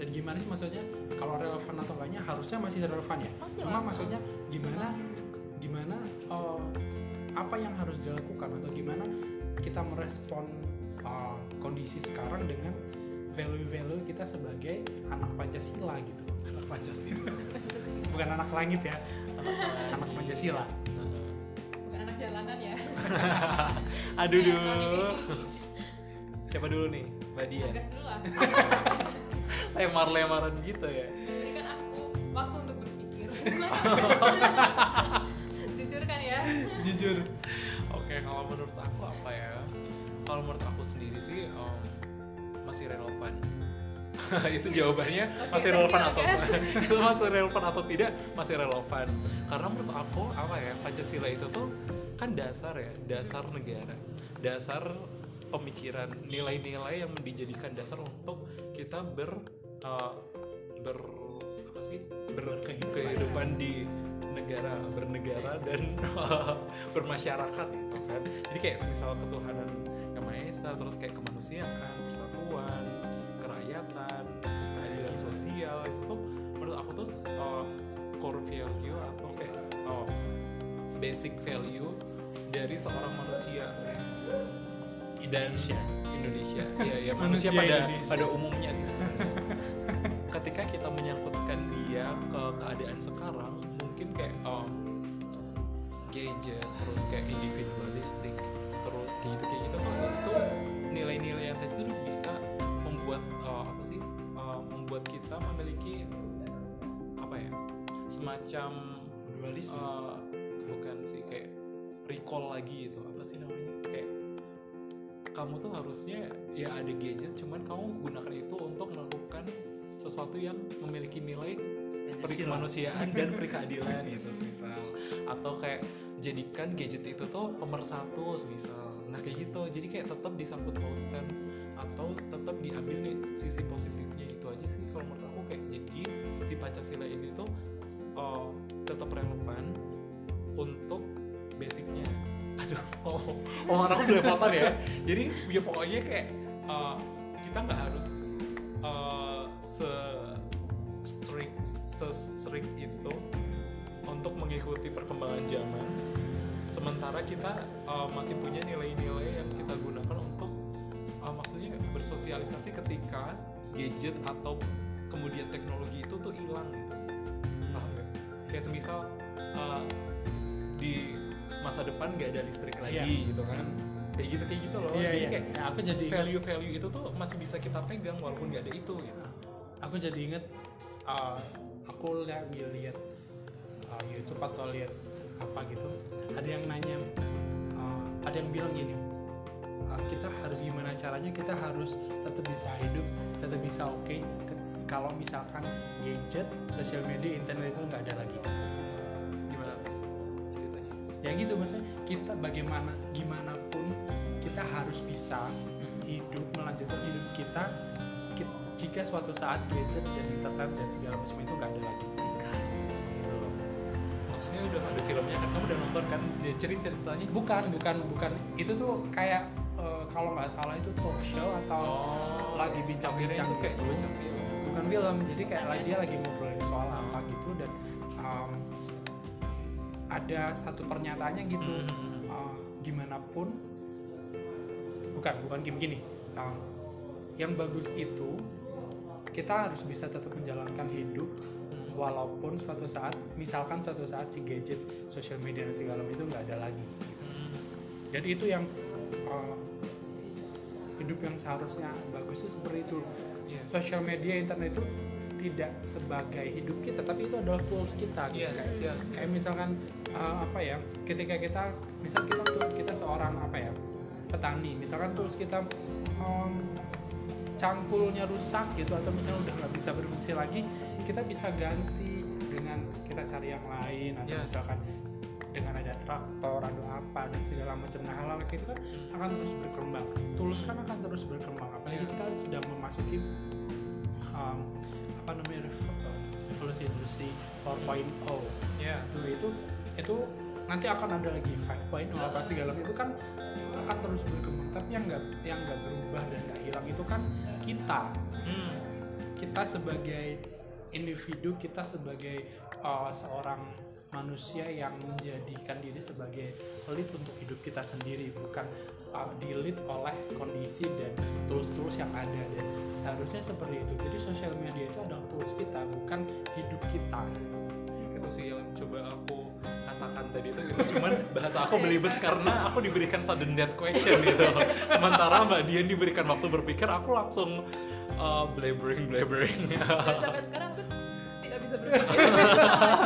Dan gimana sih maksudnya? Kalau relevan atau enggaknya harusnya masih relevan ya? Masih cuma lah. maksudnya gimana gimana uh, apa yang harus dilakukan? Atau gimana kita merespon uh, kondisi sekarang dengan value-value kita sebagai anak Pancasila gitu? Anak Pancasila. Bukan anak langit ya. Anak Pancasila. Bukan anak jalanan ya. Aduh duh. Siapa dulu nih mbak Dia gas dulu lah. Lemar-lemaran gitu ya? Berikan aku waktu untuk berpikir. Jujur kan ya? Jujur. Oke, kalau menurut aku apa ya? Kalau menurut aku sendiri sih em, masih relevan. itu jawabannya Oke, masih relevan atau itu masih relevan atau tidak masih relevan. Karena menurut aku apa ya Pancasila itu tuh kan dasar ya, dasar negara, dasar pemikiran, nilai-nilai yang dijadikan dasar untuk kita ber eh, ber apa sih? Berkehidupan. di negara bernegara dan bermasyarakat gitu kan. Jadi kayak misal ketuhanan yang maha esa terus kayak kemanusiaan persatuan kerakyatan terus keadilan sosial itu tuh menurut aku tuh uh, core value atau kayak uh, basic value dari seorang manusia Indonesia. Indonesia. Ya ya manusia, Manusia pada Indonesia. pada umumnya sih sebenarnya. Ketika kita menyangkutkan dia ke keadaan sekarang mungkin kayak um, gadget terus kayak individualistik terus kayak gitu kayak gitu tuh itu nilai-nilai yang tadi tuh bisa membuat uh, apa sih uh, membuat kita memiliki apa ya semacam dualisme. eh, bukan sih kayak recall lagi itu apa sih namanya? Kayak kamu tuh harusnya ya ada gadget cuman kamu gunakan itu untuk melakukan sesuatu yang memiliki nilai Pancasila. kemanusiaan dan perkeadilan gitu misal atau kayak jadikan gadget itu tuh pemersatu misal nah kayak gitu. Jadi kayak tetap disangkut pautkan atau tetap diambil nih sisi positifnya itu aja sih. Kalau menurut aku kayak jadi si pancasila ini tuh eh, tetap relevan omongan aku belepotan ya? Jadi ya pokoknya kayak eh, kita nggak harus eh, se strict se strict itu untuk mengikuti perkembangan zaman. Sementara kita uh, masih punya nilai-nilai yang kita gunakan untuk uh, maksudnya bersosialisasi ketika gadget atau kemudian teknologi itu tuh hilang gitu. Paham kayak semisal uh, di masa depan nggak ada listrik lagi Iya. gitu kan. Kayak gitu kayak gitu loh. Iya jadi iya. kayak Ya, aku jadi ingat value-value itu tuh masih bisa kita pegang walaupun nggak ada itu gitu. Aku jadi inget uh, aku lagi lihat uh, YouTube atau lihat apa gitu ada yang nanya uh, ada yang bilang gini uh, kita harus gimana caranya kita harus tetap bisa hidup tetap bisa oke ke- kalau misalkan gadget sosial media internet itu nggak ada lagi ya gitu maksudnya kita bagaimana gimana pun kita harus bisa hidup melanjutkan hidup kita ki- jika suatu saat gadget dan internet dan segala macam itu nggak ada lagi. Gitu loh. Maksudnya udah ada filmnya kan? Kamu udah nonton kan? Dia cerita ceritanya. Bukan bukan bukan. Itu tuh kayak eh, kalau nggak salah itu talk show atau lagi bincang-bincang Akhirnya itu kayak gitu. semacam film. Bukan film jadi kayak lagi dia lagi ngobrolin soal apa gitu dan um, ada satu pernyataannya gitu Hmm. uh, gimana pun bukan bukan gini gini um, yang bagus itu kita harus bisa tetap menjalankan hidup Hmm. walaupun suatu saat misalkan suatu saat si gadget sosial media dan segala itu nggak ada lagi gitu. Hmm. jadi itu yang uh, hidup yang seharusnya bagus itu seperti itu Iya. sosial media internet itu tidak sebagai hidup kita tapi itu adalah tools kita gitu. Yes, kayak, yes, kayak yes. misalkan uh, apa ya ketika kita misal kita tuh kita seorang apa ya petani misalkan tools kita um, cangkulnya rusak gitu atau misalnya udah nggak bisa berfungsi lagi kita bisa ganti dengan kita cari yang lain atau Yes. misalkan dengan ada traktor atau apa dan segala macam nah hal-hal itu kan akan terus berkembang tools kan akan terus berkembang apalagi kita sedang memasuki apa namanya uh, revolusi industri 4.0 ya itu itu itu nanti akan ada lagi 5.0 apa segala itu kan akan terus berkembang tapi yang nggak yang nggak berubah dan nggak hilang itu kan kita. Hmm. kita sebagai individu kita sebagai uh, seorang manusia yang menjadikan diri sebagai lead untuk hidup kita sendiri bukan uh, di oleh kondisi dan tools-tools yang ada. Dan seharusnya seperti itu. Jadi sosial media itu adalah tools kita bukan hidup kita gitu. Itu sih yang coba aku katakan tadi itu gitu. cuman bahasa aku belibet karena aku diberikan sudden death question gitu. Sementara mbak Dian diberikan waktu berpikir aku langsung uh, blabbering blabbering sampai sekarang aku tidak bisa berpikir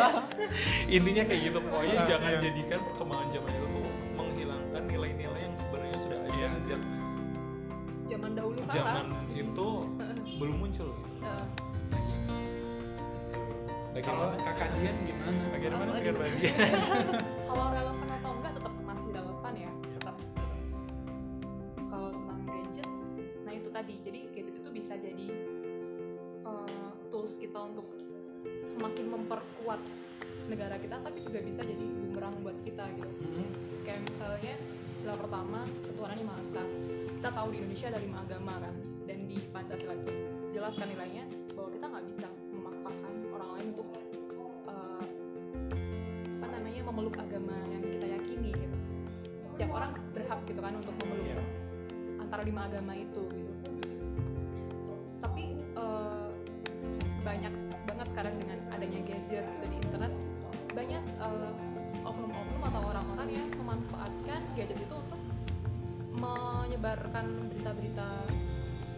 intinya kayak gitu pokoknya Iya, jangan iya. jadikan perkembangan zaman itu tuh menghilangkan nilai-nilai yang sebenarnya sudah ada Iya. sejak zaman dahulu kala zaman itu belum muncul gitu. eh, kalau Bagaimana? kakak Dian gimana kalau relevan atau enggak tetap masih relevan ya tetap gitu. kalau tentang gadget nah itu tadi. Jadi gadget itu bisa jadi eh, tools kita untuk semakin memperkuat negara kita tapi juga bisa jadi bumerang buat kita gitu. Hmm, kayak misalnya sila pertama ketuhanan yang maha esa. Kita tahu di Indonesia ada lima agama kan dan di Pancasila itu jelaskan nilainya bahwa kita nggak bisa memaksakan orang lain untuk eh, apa namanya memeluk agama yang kita yakini gitu. Setiap orang berhak gitu kan untuk memeluk. Iya. Antara lima agama itu gitu. Tapi eh, banyak banget sekarang dengan adanya gadget di internet banyak eh, oknum-oknum atau orang-orang yang memanfaatkan gadget itu untuk menyebarkan berita-berita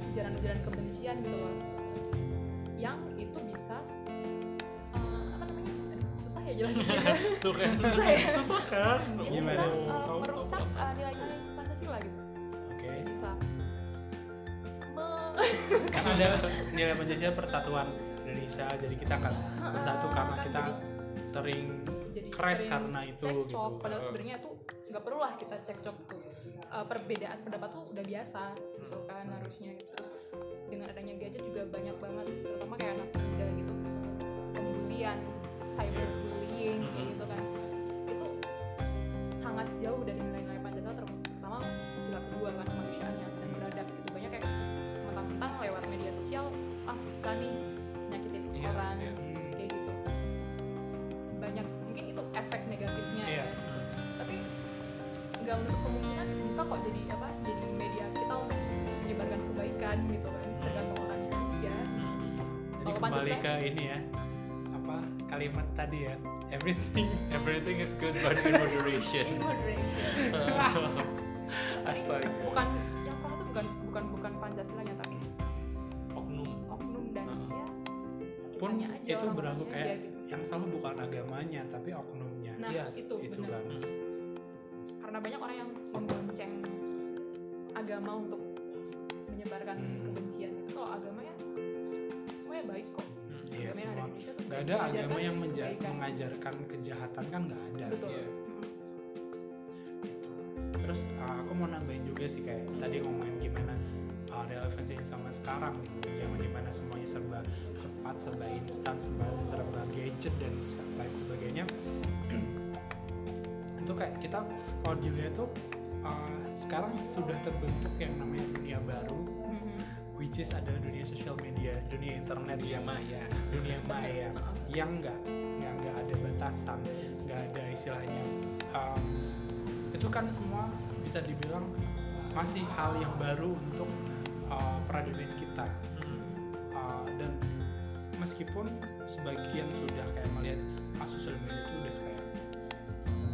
ujaran-ujaran kebencian gitu loh. Yang itu bisa eh, apa namanya? Aduh, susah ya ya jelasin tuh kan. Susah ya? susah kan? Ya, Gimana? bisa uh, merusak uh, nilai-nilai Pancasila gitu bisa. Kan ada nilai Pancasila persatuan Indonesia jadi kita nggak bersatu karena kan kita jadi- sering jadi crash sering karena itu cekcok, gitu. padahal sebenarnya itu nggak perlu lah kita cekcok tuh. Uh, perbedaan pendapat tuh udah biasa gitu kan harusnya. Terus dengan adanya gadget juga banyak banget terutama kayak anak muda gitu pembulian cyberbullying kayak gitu kan. Itu sangat jauh dari nilai-nilai Pancasila sila kedua kan kemanusiaannya dan beradab gitu. Banyak kayak mentang-mentang lewat media sosial ah bisa nih nyakitin Iya, orang iya. kayak gitu. Banyak mungkin itu efek negatifnya Iya. ya. Tapi nggak menutup kemungkinan bisa kok jadi apa jadi media kita untuk menyebarkan kebaikan gitu kan tergantung orangnya aja jadi Kalau kembali ke ini ya apa kalimat tadi ya everything everything is good but in moderation in moderation astaga. Bukan yang salah tuh bukan bukan bukan pancasilanya tapi oknum. oknum dan Hmm. ya pun aja, itu berlaku kayak gitu. yang salah bukan agamanya tapi oknumnya. Nah Yes, itu, itu benar. kan karena banyak orang yang membonceng agama untuk menyebarkan Hmm. kebencian itu kalau agama ya semuanya baik kok. Iya yang ada semua. Tuh nggak ada agama yang mengajarkan kejahatan kan nggak ada. Betul. Iya. Terus uh, aku mau nambahin juga sih kayak tadi ngomongin gimana uh, relevansinya sama sekarang gitu jangan di mana semuanya serba cepat serba instan serba serba gadget dan lain sebagainya. Itu kayak kita kalau dilihat tuh uh, sekarang sudah terbentuk yang namanya dunia baru Mhm. which is adalah dunia sosial media dunia internet dia yang maya dunia maya. Yang enggak yang enggak ada batasan enggak ada istilahnya um, itu kan semua bisa dibilang masih hal yang baru untuk uh, peradaban kita. Uh, dan meskipun sebagian sudah kayak melihat ah, sosial media itu udah kayak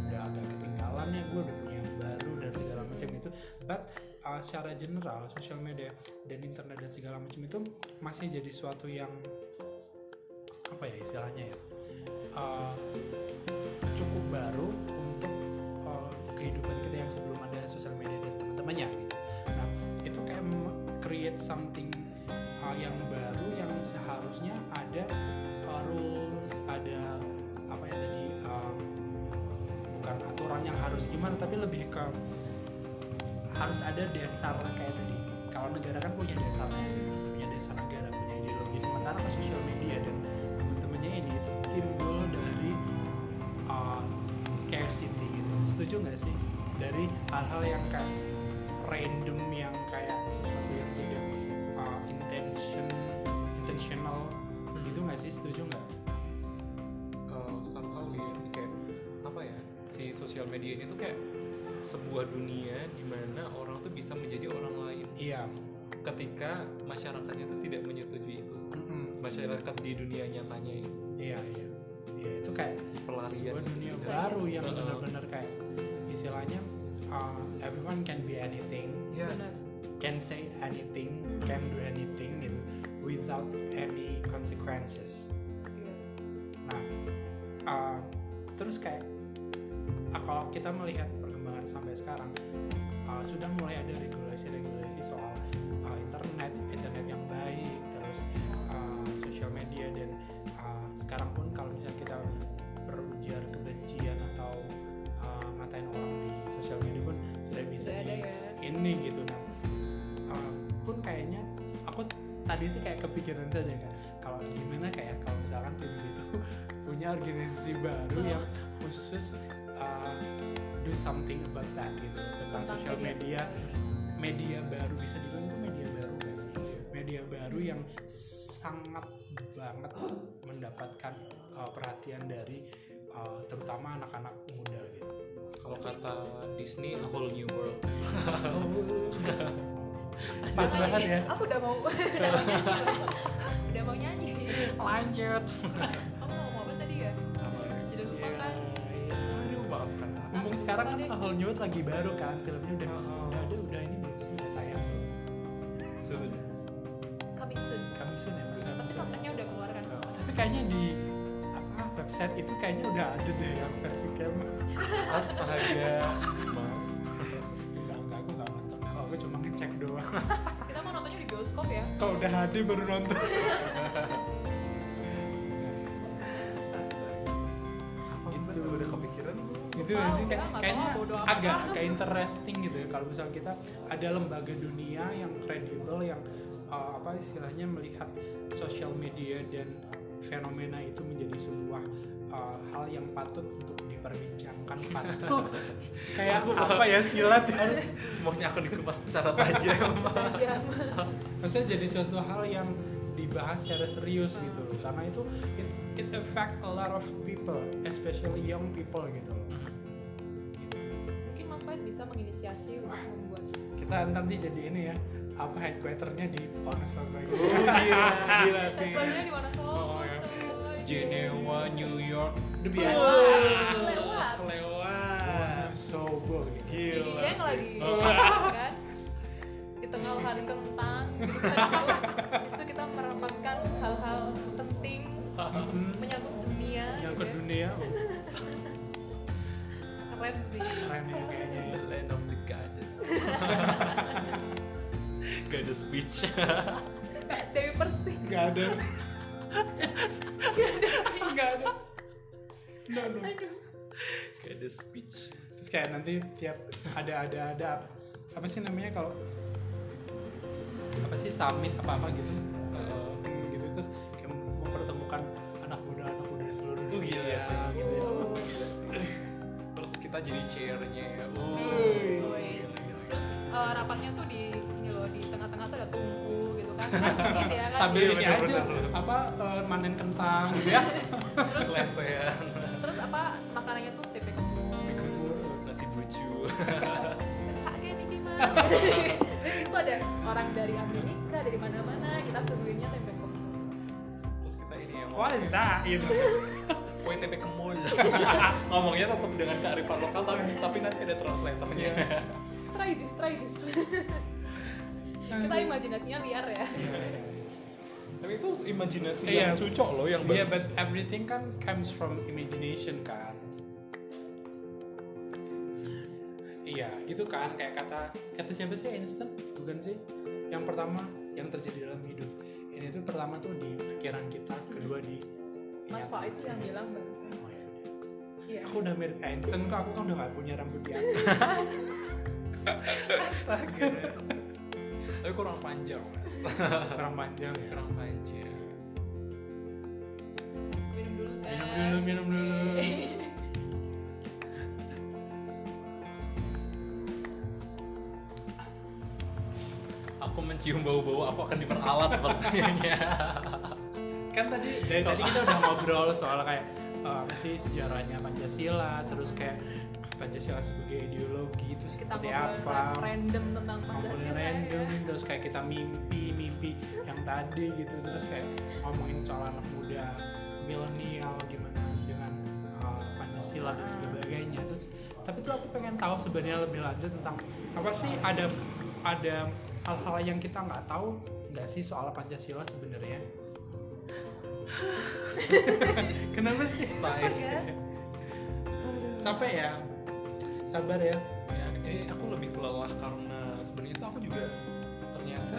udah agak ketinggalan ya gue udah punya yang baru dan segala macam itu. But uh, secara general sosial media dan internet dan segala macam itu masih jadi suatu yang apa ya istilahnya ya uh, cukup baru kehidupan kita yang sebelum ada sosial media dan teman-temannya gitu. Nah itu kayak create something uh, yang baru yang seharusnya ada uh, rules ada apa ya tadi um, bukan aturan yang harus gimana tapi lebih ke harus ada dasar kayak tadi. Kalau negara kan punya dasarnya punya dasar negara punya ideologi. Sementara ke sosial media dan teman-temannya ini itu timbul dari uh, gitu setuju nggak sih dari hal-hal yang kayak random yang kayak sesuatu yang tidak uh, intention intentional gitu nggak sih? Setuju nggak? Uh, somehow ya sih kayak apa ya si sosial media ini tuh kayak sebuah dunia di mana orang tuh bisa menjadi orang lain. Iya. Ketika masyarakatnya tuh tidak menyetujui itu. Mm-mm. masyarakat di dunia nyatanya itu. Iya iya iya itu kayak pelarian sebuah dunia gitu. baru yang benar-benar kayak istilahnya uh, everyone can be anything. Ya benar. Can say anything can do anything gitu without any consequences. Iya. nah uh, terus kayak uh, kalau kita melihat perkembangan sampai sekarang uh, sudah mulai ada regulasi-regulasi soal uh, internet internet yang baik terus uh, social media dan sekarang pun kalau misalnya kita berujar kebencian atau uh, ngatain orang di sosial media pun sudah bisa Sudah di ya. ini gitu. Nah uh, pun kayaknya aku tadi sih kayak kepikiran saja kan kalau gimana kayak kalau misalkan PBB itu punya organisasi baru Hmm. yang khusus uh, do something about that gitu tentang Tentang sosial media media. baru bisa dibilang itu media baru gak sih? Media baru yang sangat banget mendapatkan uh, perhatian dari uh, terutama anak-anak muda gitu. Kalau kata Disney a whole new world. Pas banget ya. Aku udah mau udah mau nyanyi. Udah mau nyanyi. Lanjut. Kamu mau ngomong apa tadi ya? Jadi lupa Iya, kan? iya. aduh maafkan. Mumpung sekarang kan. A Whole New World lagi baru kan filmnya udah Oh. udah ada website itu kayaknya udah ada deh yang versi cam. Astaga. Mas. Enggak enggak aku nggak nonton. Kok aku cuma ngecek doang. Kita mau nontonnya di bioskop ya? Kalau udah HD baru nonton? Itu. udah kepikiran Tahu, ya sih kayak, nggak kayaknya agak agak interesting gitu ya. Kalau misalnya kita ada lembaga dunia yang kredibel yang uh, apa istilahnya melihat sosial media dan fenomena itu menjadi sebuah uh, hal yang patut untuk diperbincangkan patut kayak apa ya silat? Semuanya akan dikupas secara tajam. Maksudnya jadi suatu hal yang dibahas secara serius gitu loh. Karena itu it, it affect a lot of people especially young people gitu loh. Gitu. mungkin Mas bisa menginisiasi untuk membuat. Kita nanti jadi ini ya apa headquarternya di Wonosobo. Gitu. Oh, gila gila sih. Headquarternya di mana Solo Oh, ya. Coy. Genewa New York. Udah biasa. Wah, lewat lewat Wonosobo gitu jadi gila yang sih. lagi Oh. kan? Di tengah lahan kentang itu kita merapatkan hal-hal penting menyangkut dunia yang gitu ya. dunia oh, keren sih. Keren ya kayaknya ya. The land of the goddess. Goddess speech Dewi Persik nggak ada nggak ada no. No goddess speech. Terus kayak nanti tiap ada ada ada apa, apa sih namanya kalau apa sih summit apa apa gitu. Uh, gitu terus kayak mempertemukan anak muda anak muda seluruh Oh, dunia gila sih. gitu ya. Oh. terus kita jadi chairnya ya. Uh, Woi. terus eh, rapatnya tuh di ini loh di tengah-tengah tuh ada Kan ya kan sambil Iya, ini bener, aja bener, bener. apa eh, manen kentang gitu ya. Lesehan. terus apa makanannya tuh tempe kembung nasi bucu. Sake nih mas. Terus itu ada orang dari Amerika dari mana-mana kita suguhinnya tempe kembung terus kita ini yang what is that? Gitu. Kue tempe kemul. Ngomongnya tetap dengan kearifan lokal tapi tapi nanti ada translatornya. Try this try this kita imajinasinya liar ya tapi itu imajinasi Iya. yang cucok loh yang yeah bagus. but everything kan comes from imagination kan iya gitu kan kayak kata kata siapa sih Einstein bukan sih yang pertama yang terjadi dalam hidup ini tuh pertama tuh di pikiran kita kedua di Mas. Faiz sih yang bilang barusan oh, ya udah. iya aku udah mirip Einstein kok aku kan udah gak punya rambut di atas Astaga. Tapi kurang panjang mas? Kurang panjang ya? Kurang panjang. Minum dulu Teh. minum dulu minum dulu. Aku mencium bau-bau aku akan diperalat sepertinya. Kan tadi dari tadi kita udah ngobrol soal kayak apa sih sejarahnya Pancasila terus kayak Pancasila sebagai ideologi itu kita seperti apa? random tentang Pancasila random ya. terus kayak kita mimpi mimpi yang tadi gitu terus kayak ngomongin soal anak muda milenial gimana dengan uh, Pancasila dan sebagainya. Terus tapi tuh aku pengen tahu sebenarnya lebih lanjut tentang apa sih ada ada hal-hal yang kita nggak tahu nggak sih soal Pancasila sebenarnya kenapa sih? Apa, guys? capek ya. Sabar ya. Ya, ini aku lebih kelelah karena sebenarnya tuh aku juga ternyata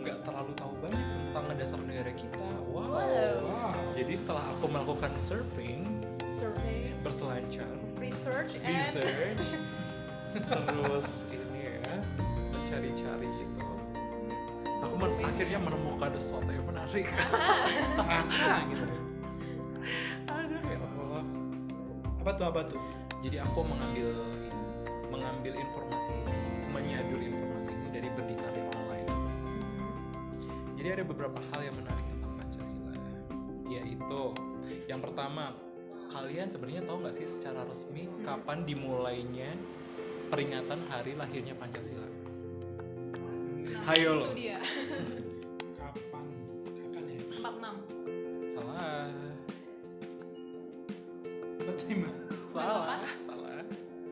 nggak terlalu tahu banyak tentang dasar negara kita. Wow, Wow. wow jadi setelah aku melakukan surfing survey berselancar. Research and research. Terus ini ya mencari-cari gitu men- akhirnya menemukan sesuatu yang menarik. Gitu aduh ya Allah. Apa tuh apa tuh? Jadi aku mengambil ini mengambil informasi ini menyadur informasi ini dari berdikari online. Jadi ada beberapa hal yang menarik tentang Pancasila. Yaitu yang pertama kalian sebenarnya tahu nggak sih secara resmi kapan dimulainya peringatan hari lahirnya Pancasila Nah, Hayo lo. dia. Kapan? Kapan ya? 46 salah. Empat lima salah. Salah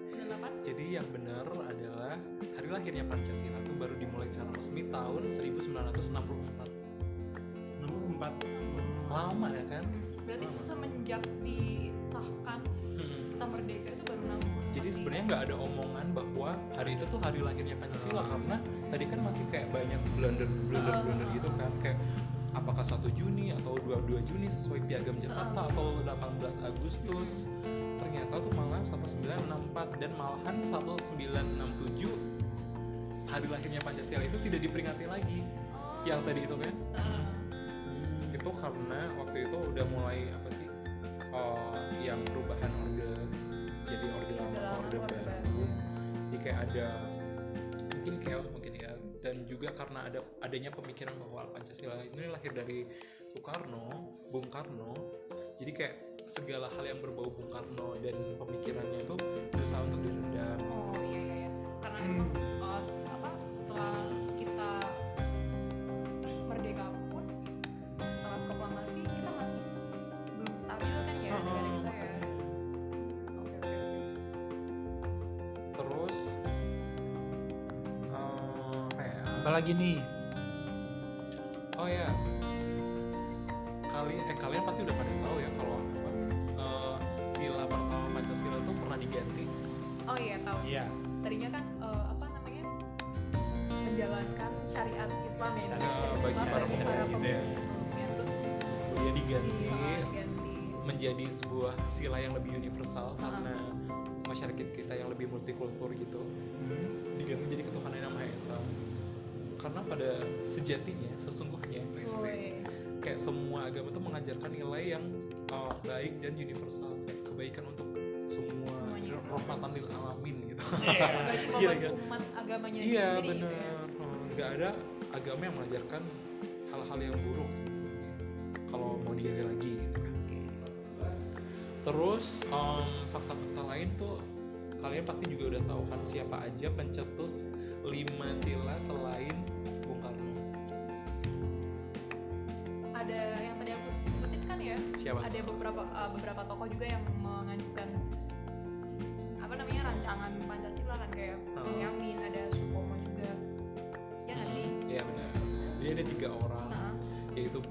98 jadi yang benar adalah hari lahirnya Pancasila itu baru dimulai secara resmi tahun 1964 nomor empat. Lama ya kan? Berarti semenjak disahkan. Kita merdeka itu baru 60 jadi sebenarnya nggak ada omongan bahwa hari itu tuh hari lahirnya Pancasila karena tadi kan masih kayak banyak blunder blunder blunder gitu kan. Kayak apakah 1 Juni atau 22 Juni sesuai piagam Jakarta atau 18 Agustus ternyata tuh malah 1964 dan malahan 1967 hari lahirnya Pancasila itu tidak diperingati lagi Oh. yang tadi itu kan. Heeh. itu karena waktu itu udah mulai apa sih eh, yang perubahan jadi orde lama Orde ke lama orde orde baru jadi kayak ada mungkin chaos mungkin ya. Dan juga karena ada adanya pemikiran bahwa Pancasila ini lahir dari Soekarno Bung Karno. Jadi kayak segala hal yang berbau Bung Karno dan pemikirannya itu berusaha untuk diredam oh iya iya iya. Karena emang uh, apa setelah kita merdeka apalagi nih Oh ya, kali eh kalian pasti udah pada tahu ya kalau apa eh, sila pertama Pancasila itu pernah diganti. oh iya tahu iya tadinya kan uh, apa namanya menjalankan syariat Islam ya Syariat syariat bagi Islam para bagi pemuda para gitu ya. pemimpin terus Kemudian diganti diganti menjadi sebuah sila yang lebih universal karena masyarakat kita yang lebih multikultur gitu. Diganti jadi ketuhanan yang maha esa. Karena pada sejatinya, sesungguhnya, Woi. kayak semua agama itu mengajarkan nilai yang uh, baik dan universal, kayak kebaikan untuk semua, Semuanya. rahmatan lil alamin gitu. nggak cuma Iya, buat kan? umat agamanya iya sendiri gitu ya. benar Hmm, nggak ada agama yang mengajarkan hal-hal yang buruk sebenarnya kalau mau digali lagi gitu kan terus em, fakta-fakta lain tuh kalian pasti juga udah tahu kan siapa aja pencetus lima sila selain siapa ada beberapa uh, beberapa tokoh juga yang mengajukan apa namanya rancangan Pancasila kan kayak Oh. Yamin ada Supomo juga. Ya nggak sih? Iya benar. Jadi ada tiga orang Nah, yaitu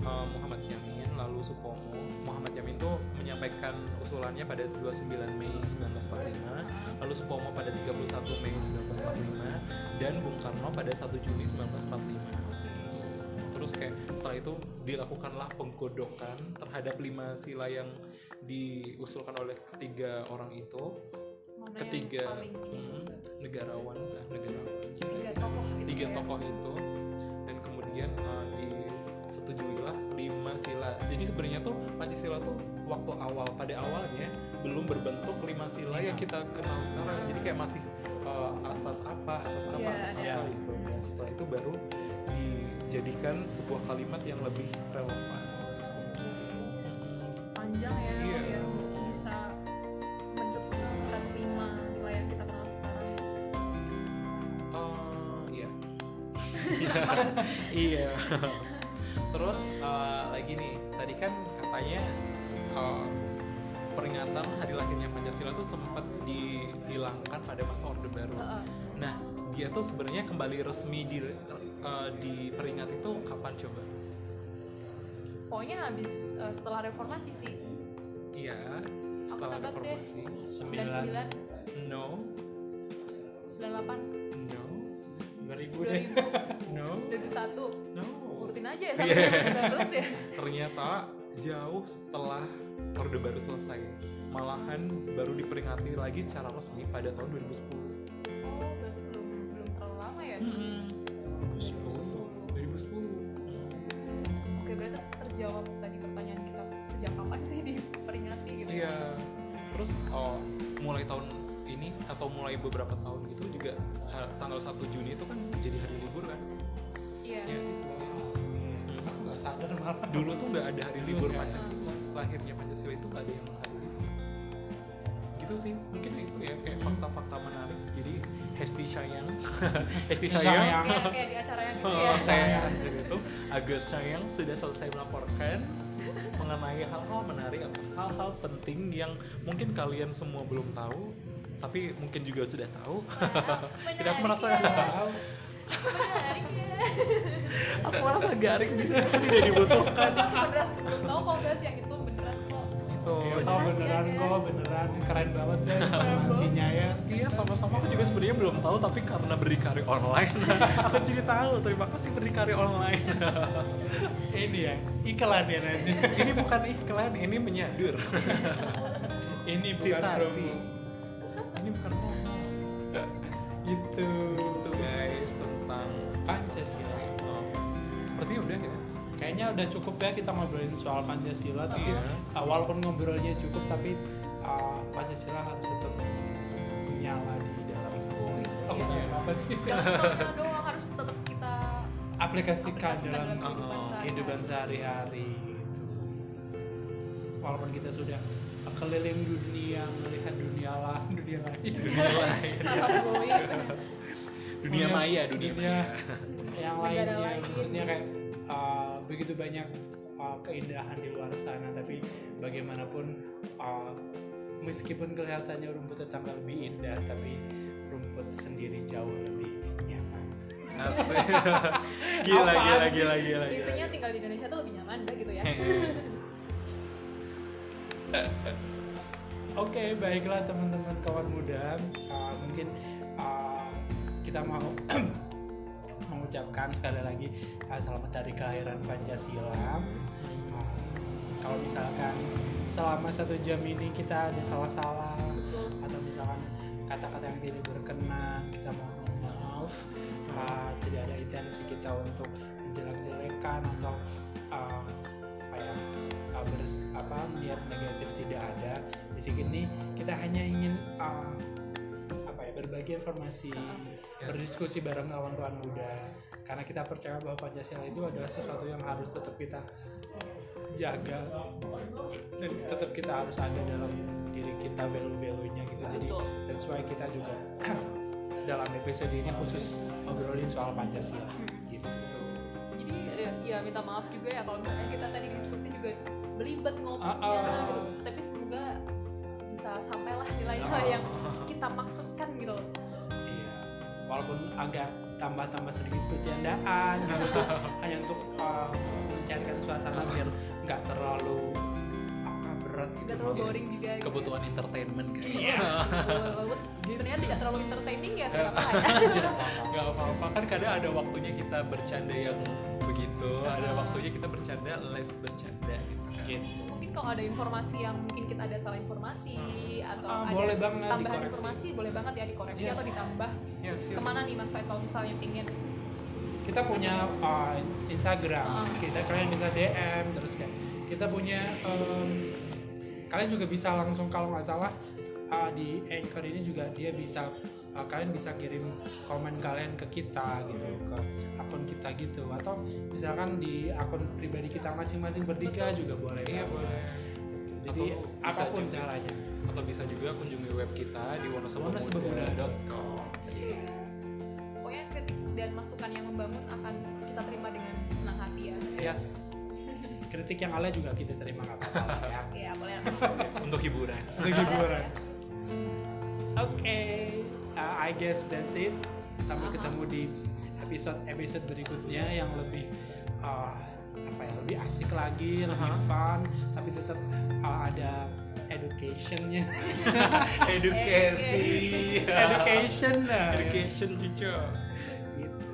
uh, Muhammad Yamin lalu Supomo. Muhammad Yamin tuh menyampaikan usulannya pada 29 Mei 1945 lalu Supomo pada 31 Mei 1945 dan Bung Karno pada 1 Juni 1945 terus kayak setelah itu dilakukanlah penggodokan terhadap lima sila yang diusulkan oleh ketiga orang itu. Mana ketiga hmm, negarawan nah, negarawan. Tiga tokoh gitu tiga ya. tokoh itu. Dan kemudian uh, disetujuilah lima sila. Jadi sebenarnya tuh pancasila tuh waktu awal pada awalnya belum berbentuk lima sila yang kita kenal sekarang. Jadi kayak masih uh, asas apa asas apa Iya, asas iya. apa gitu. Dan setelah itu baru dijadikan sebuah kalimat yang lebih relevan panjang ya Iya. yang bisa mencetuskan lima nilai yang kita kenal sekarang Oh iya. iya. Terus uh, lagi nih, tadi kan katanya uh, peringatan hari lahirnya Pancasila tuh sempat dihilangkan pada masa Orde Baru. Heeh. Nah, dia tuh sebenarnya kembali resmi di uh, diperingati itu kapan coba? pokoknya habis uh, setelah reformasi sih. Iya, setelah deh. reformasi. sembilan 99 No, 98 no, 2000 deh 2000 no, 2001 no. urutin aja ya Iya. sampai 2019 ya. Ternyata jauh setelah Orde Baru selesai. Malahan baru diperingati lagi secara resmi pada tahun 2010 oh berarti belum belum terlalu lama ya 2010 2010 oke berarti terjawab tadi pertanyaan kita sejak kapan sih diperingati gitu iya. Terus oh, mulai tahun ini atau mulai beberapa tahun gitu juga tanggal 1 Juni itu kan jadi hari libur kan? Iya. Iya sih. Aku nggak sadar malah dulu tuh nggak ada hari libur Iya. Pancasila. Lahirnya Pancasila itu nggak ada yang hari libur. Gitu sih. Mungkin itu ya kayak fakta-fakta menarik. Jadi Hesti sayang. Hesti Sayang. sayang. Kayak, kayak di acara yang gitu ya. Oh, saya itu Agus sayang sudah selesai melaporkan mengenai hal-hal menarik atau hal-hal penting yang mungkin kalian semua belum tahu tapi mungkin juga sudah tahu. Tidak merasa ya. tahu ya. aku merasa garing di sini tidak dibutuhkan. Aku belum tahu bahas yang itu beneran kok. itu Ya, Beneran oh, kok beneran. Keren banget kan informasinya ya. Iya sama-sama. Aku juga sebenarnya belum tahu tapi karena berdikari online. Aku jadi tahu. Terima kasih berdikari online. Ini ya iklan ya nanti. Ini bukan iklan ini menyadur. Ini bukan promo. Ini bukan promo. Itu itu guys tentang Pancasila oh, sepertinya udah ya kayaknya udah cukup ya kita ngobrolin soal Pancasila tapi Iya. uh, walaupun ngobrolnya cukup tapi uh, Pancasila harus tetap menyala di dalam oh, Iya. apa sih Jangan cuma doang harus tetap kita aplikasikan aplikasikan dalam dalam kehidupan uh, sehari-hari. kehidupan sehari-hari gitu. walaupun kita sudah keliling dunia melihat dunia lah dunia lain dunia lain dunia maya dunia, maya yang lainnya lain. maksudnya kayak uh, begitu banyak uh, keindahan di luar sana tapi bagaimanapun uh, meskipun kelihatannya rumput tetangga lebih indah tapi rumput sendiri jauh lebih nyaman gila, gila, gila, gila, gila. Intinya tinggal di Indonesia tuh lebih nyaman dah gitu ya. Oke, baiklah teman-teman kawan muda. Uh, mungkin uh, kita mau mengucapkan sekali lagi uh, selamat hari kelahiran Pancasila. Uh, kalau misalkan selama satu jam ini kita ada salah-salah atau misalkan kata-kata yang tidak berkenan, kita mohon maaf. Uh, tidak ada intensi kita untuk menjelek-jelekan atau uh, apa ya uh, bers- apa niat negatif tidak ada di sini kita hanya ingin uh, berbagi informasi berdiskusi bareng kawan-kawan muda. Karena kita percaya bahwa pancasila itu adalah sesuatu yang harus tetap kita jaga. Dan tetap kita harus ada dalam diri kita value-value-nya gitu. Jadi that's why kita juga dalam episode ini khusus ngobrolin soal pancasila. Gitu. Jadi ya, ya minta maaf juga ya kalau misalnya kita tadi diskusi juga belibet ngomongnya Ah, ah. gitu. Tapi semoga bisa sampailah nilai-nilai Ah. yang kita maksudkan gitu loh. Iya, walaupun agak tambah-tambah sedikit bercandaan gitu tuh hanya untuk uh, mencairkan suasana biar nggak terlalu apa berat gitu. Tidak terlalu boring juga. gitu. kebutuhan entertainment guys Iya. Walaupun sebenarnya tidak terlalu entertaining ya kenapa ya? nggak apa-apa kan kadang ada waktunya kita bercanda yang begitu ada waktunya kita bercanda less bercanda gitu kan. Gitu. mungkin kalau ada informasi yang mungkin kita ada salah informasi atau Ah, ada boleh banget tambahan dikoreksi. informasi boleh banget ya dikoreksi Yes. atau ditambah yes, yes. ke mana nih Mas Faid kalau misalnya pingin Kita punya uh, Instagram, Ah. kita kalian bisa DM terus kayak kita punya um, kalian juga bisa langsung kalau nggak salah uh, di Anchor ini juga dia bisa uh, kalian bisa kirim komen kalian ke kita gitu ke akun kita gitu atau misalkan di akun pribadi kita masing-masing bertiga juga boleh Iya, banget. boleh. Gitu. jadi Atau apa pun juga. caranya atau bisa juga kunjungi web kita di wonosobomuda.com pokoknya kritik dan masukan yang membangun akan kita terima dengan senang hati ya yes kritik yang ala juga kita terima nggak apa-apa ya ya boleh untuk hiburan Untuk hiburan. Oke, uh, I guess that's it. Sampai ketemu di episode episode berikutnya yang lebih uh, apa ya lebih asik lagi, lebih fun, tapi tetap uh, ada educationnya. edukasi Education lah. education cucu Gitu.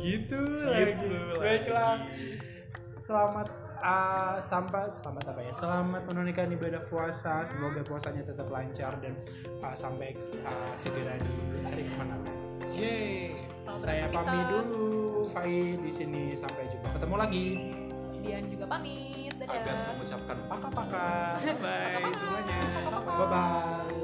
Gitu, Gitu lagi. Baiklah. Selamat uh, sampai selamat apa ya? Selamat menunaikan ibadah puasa. Semoga puasanya tetap lancar dan uh, sampai uh, segera di hari kemenangan. Yeay. Saya pamit dulu Fai di sini. Sampai jumpa. Ketemu lagi. Dian juga pamit. Dadah. Agas mengucapkan paka-paka. Bye, -bye. paka semuanya bye, -bye. bye bye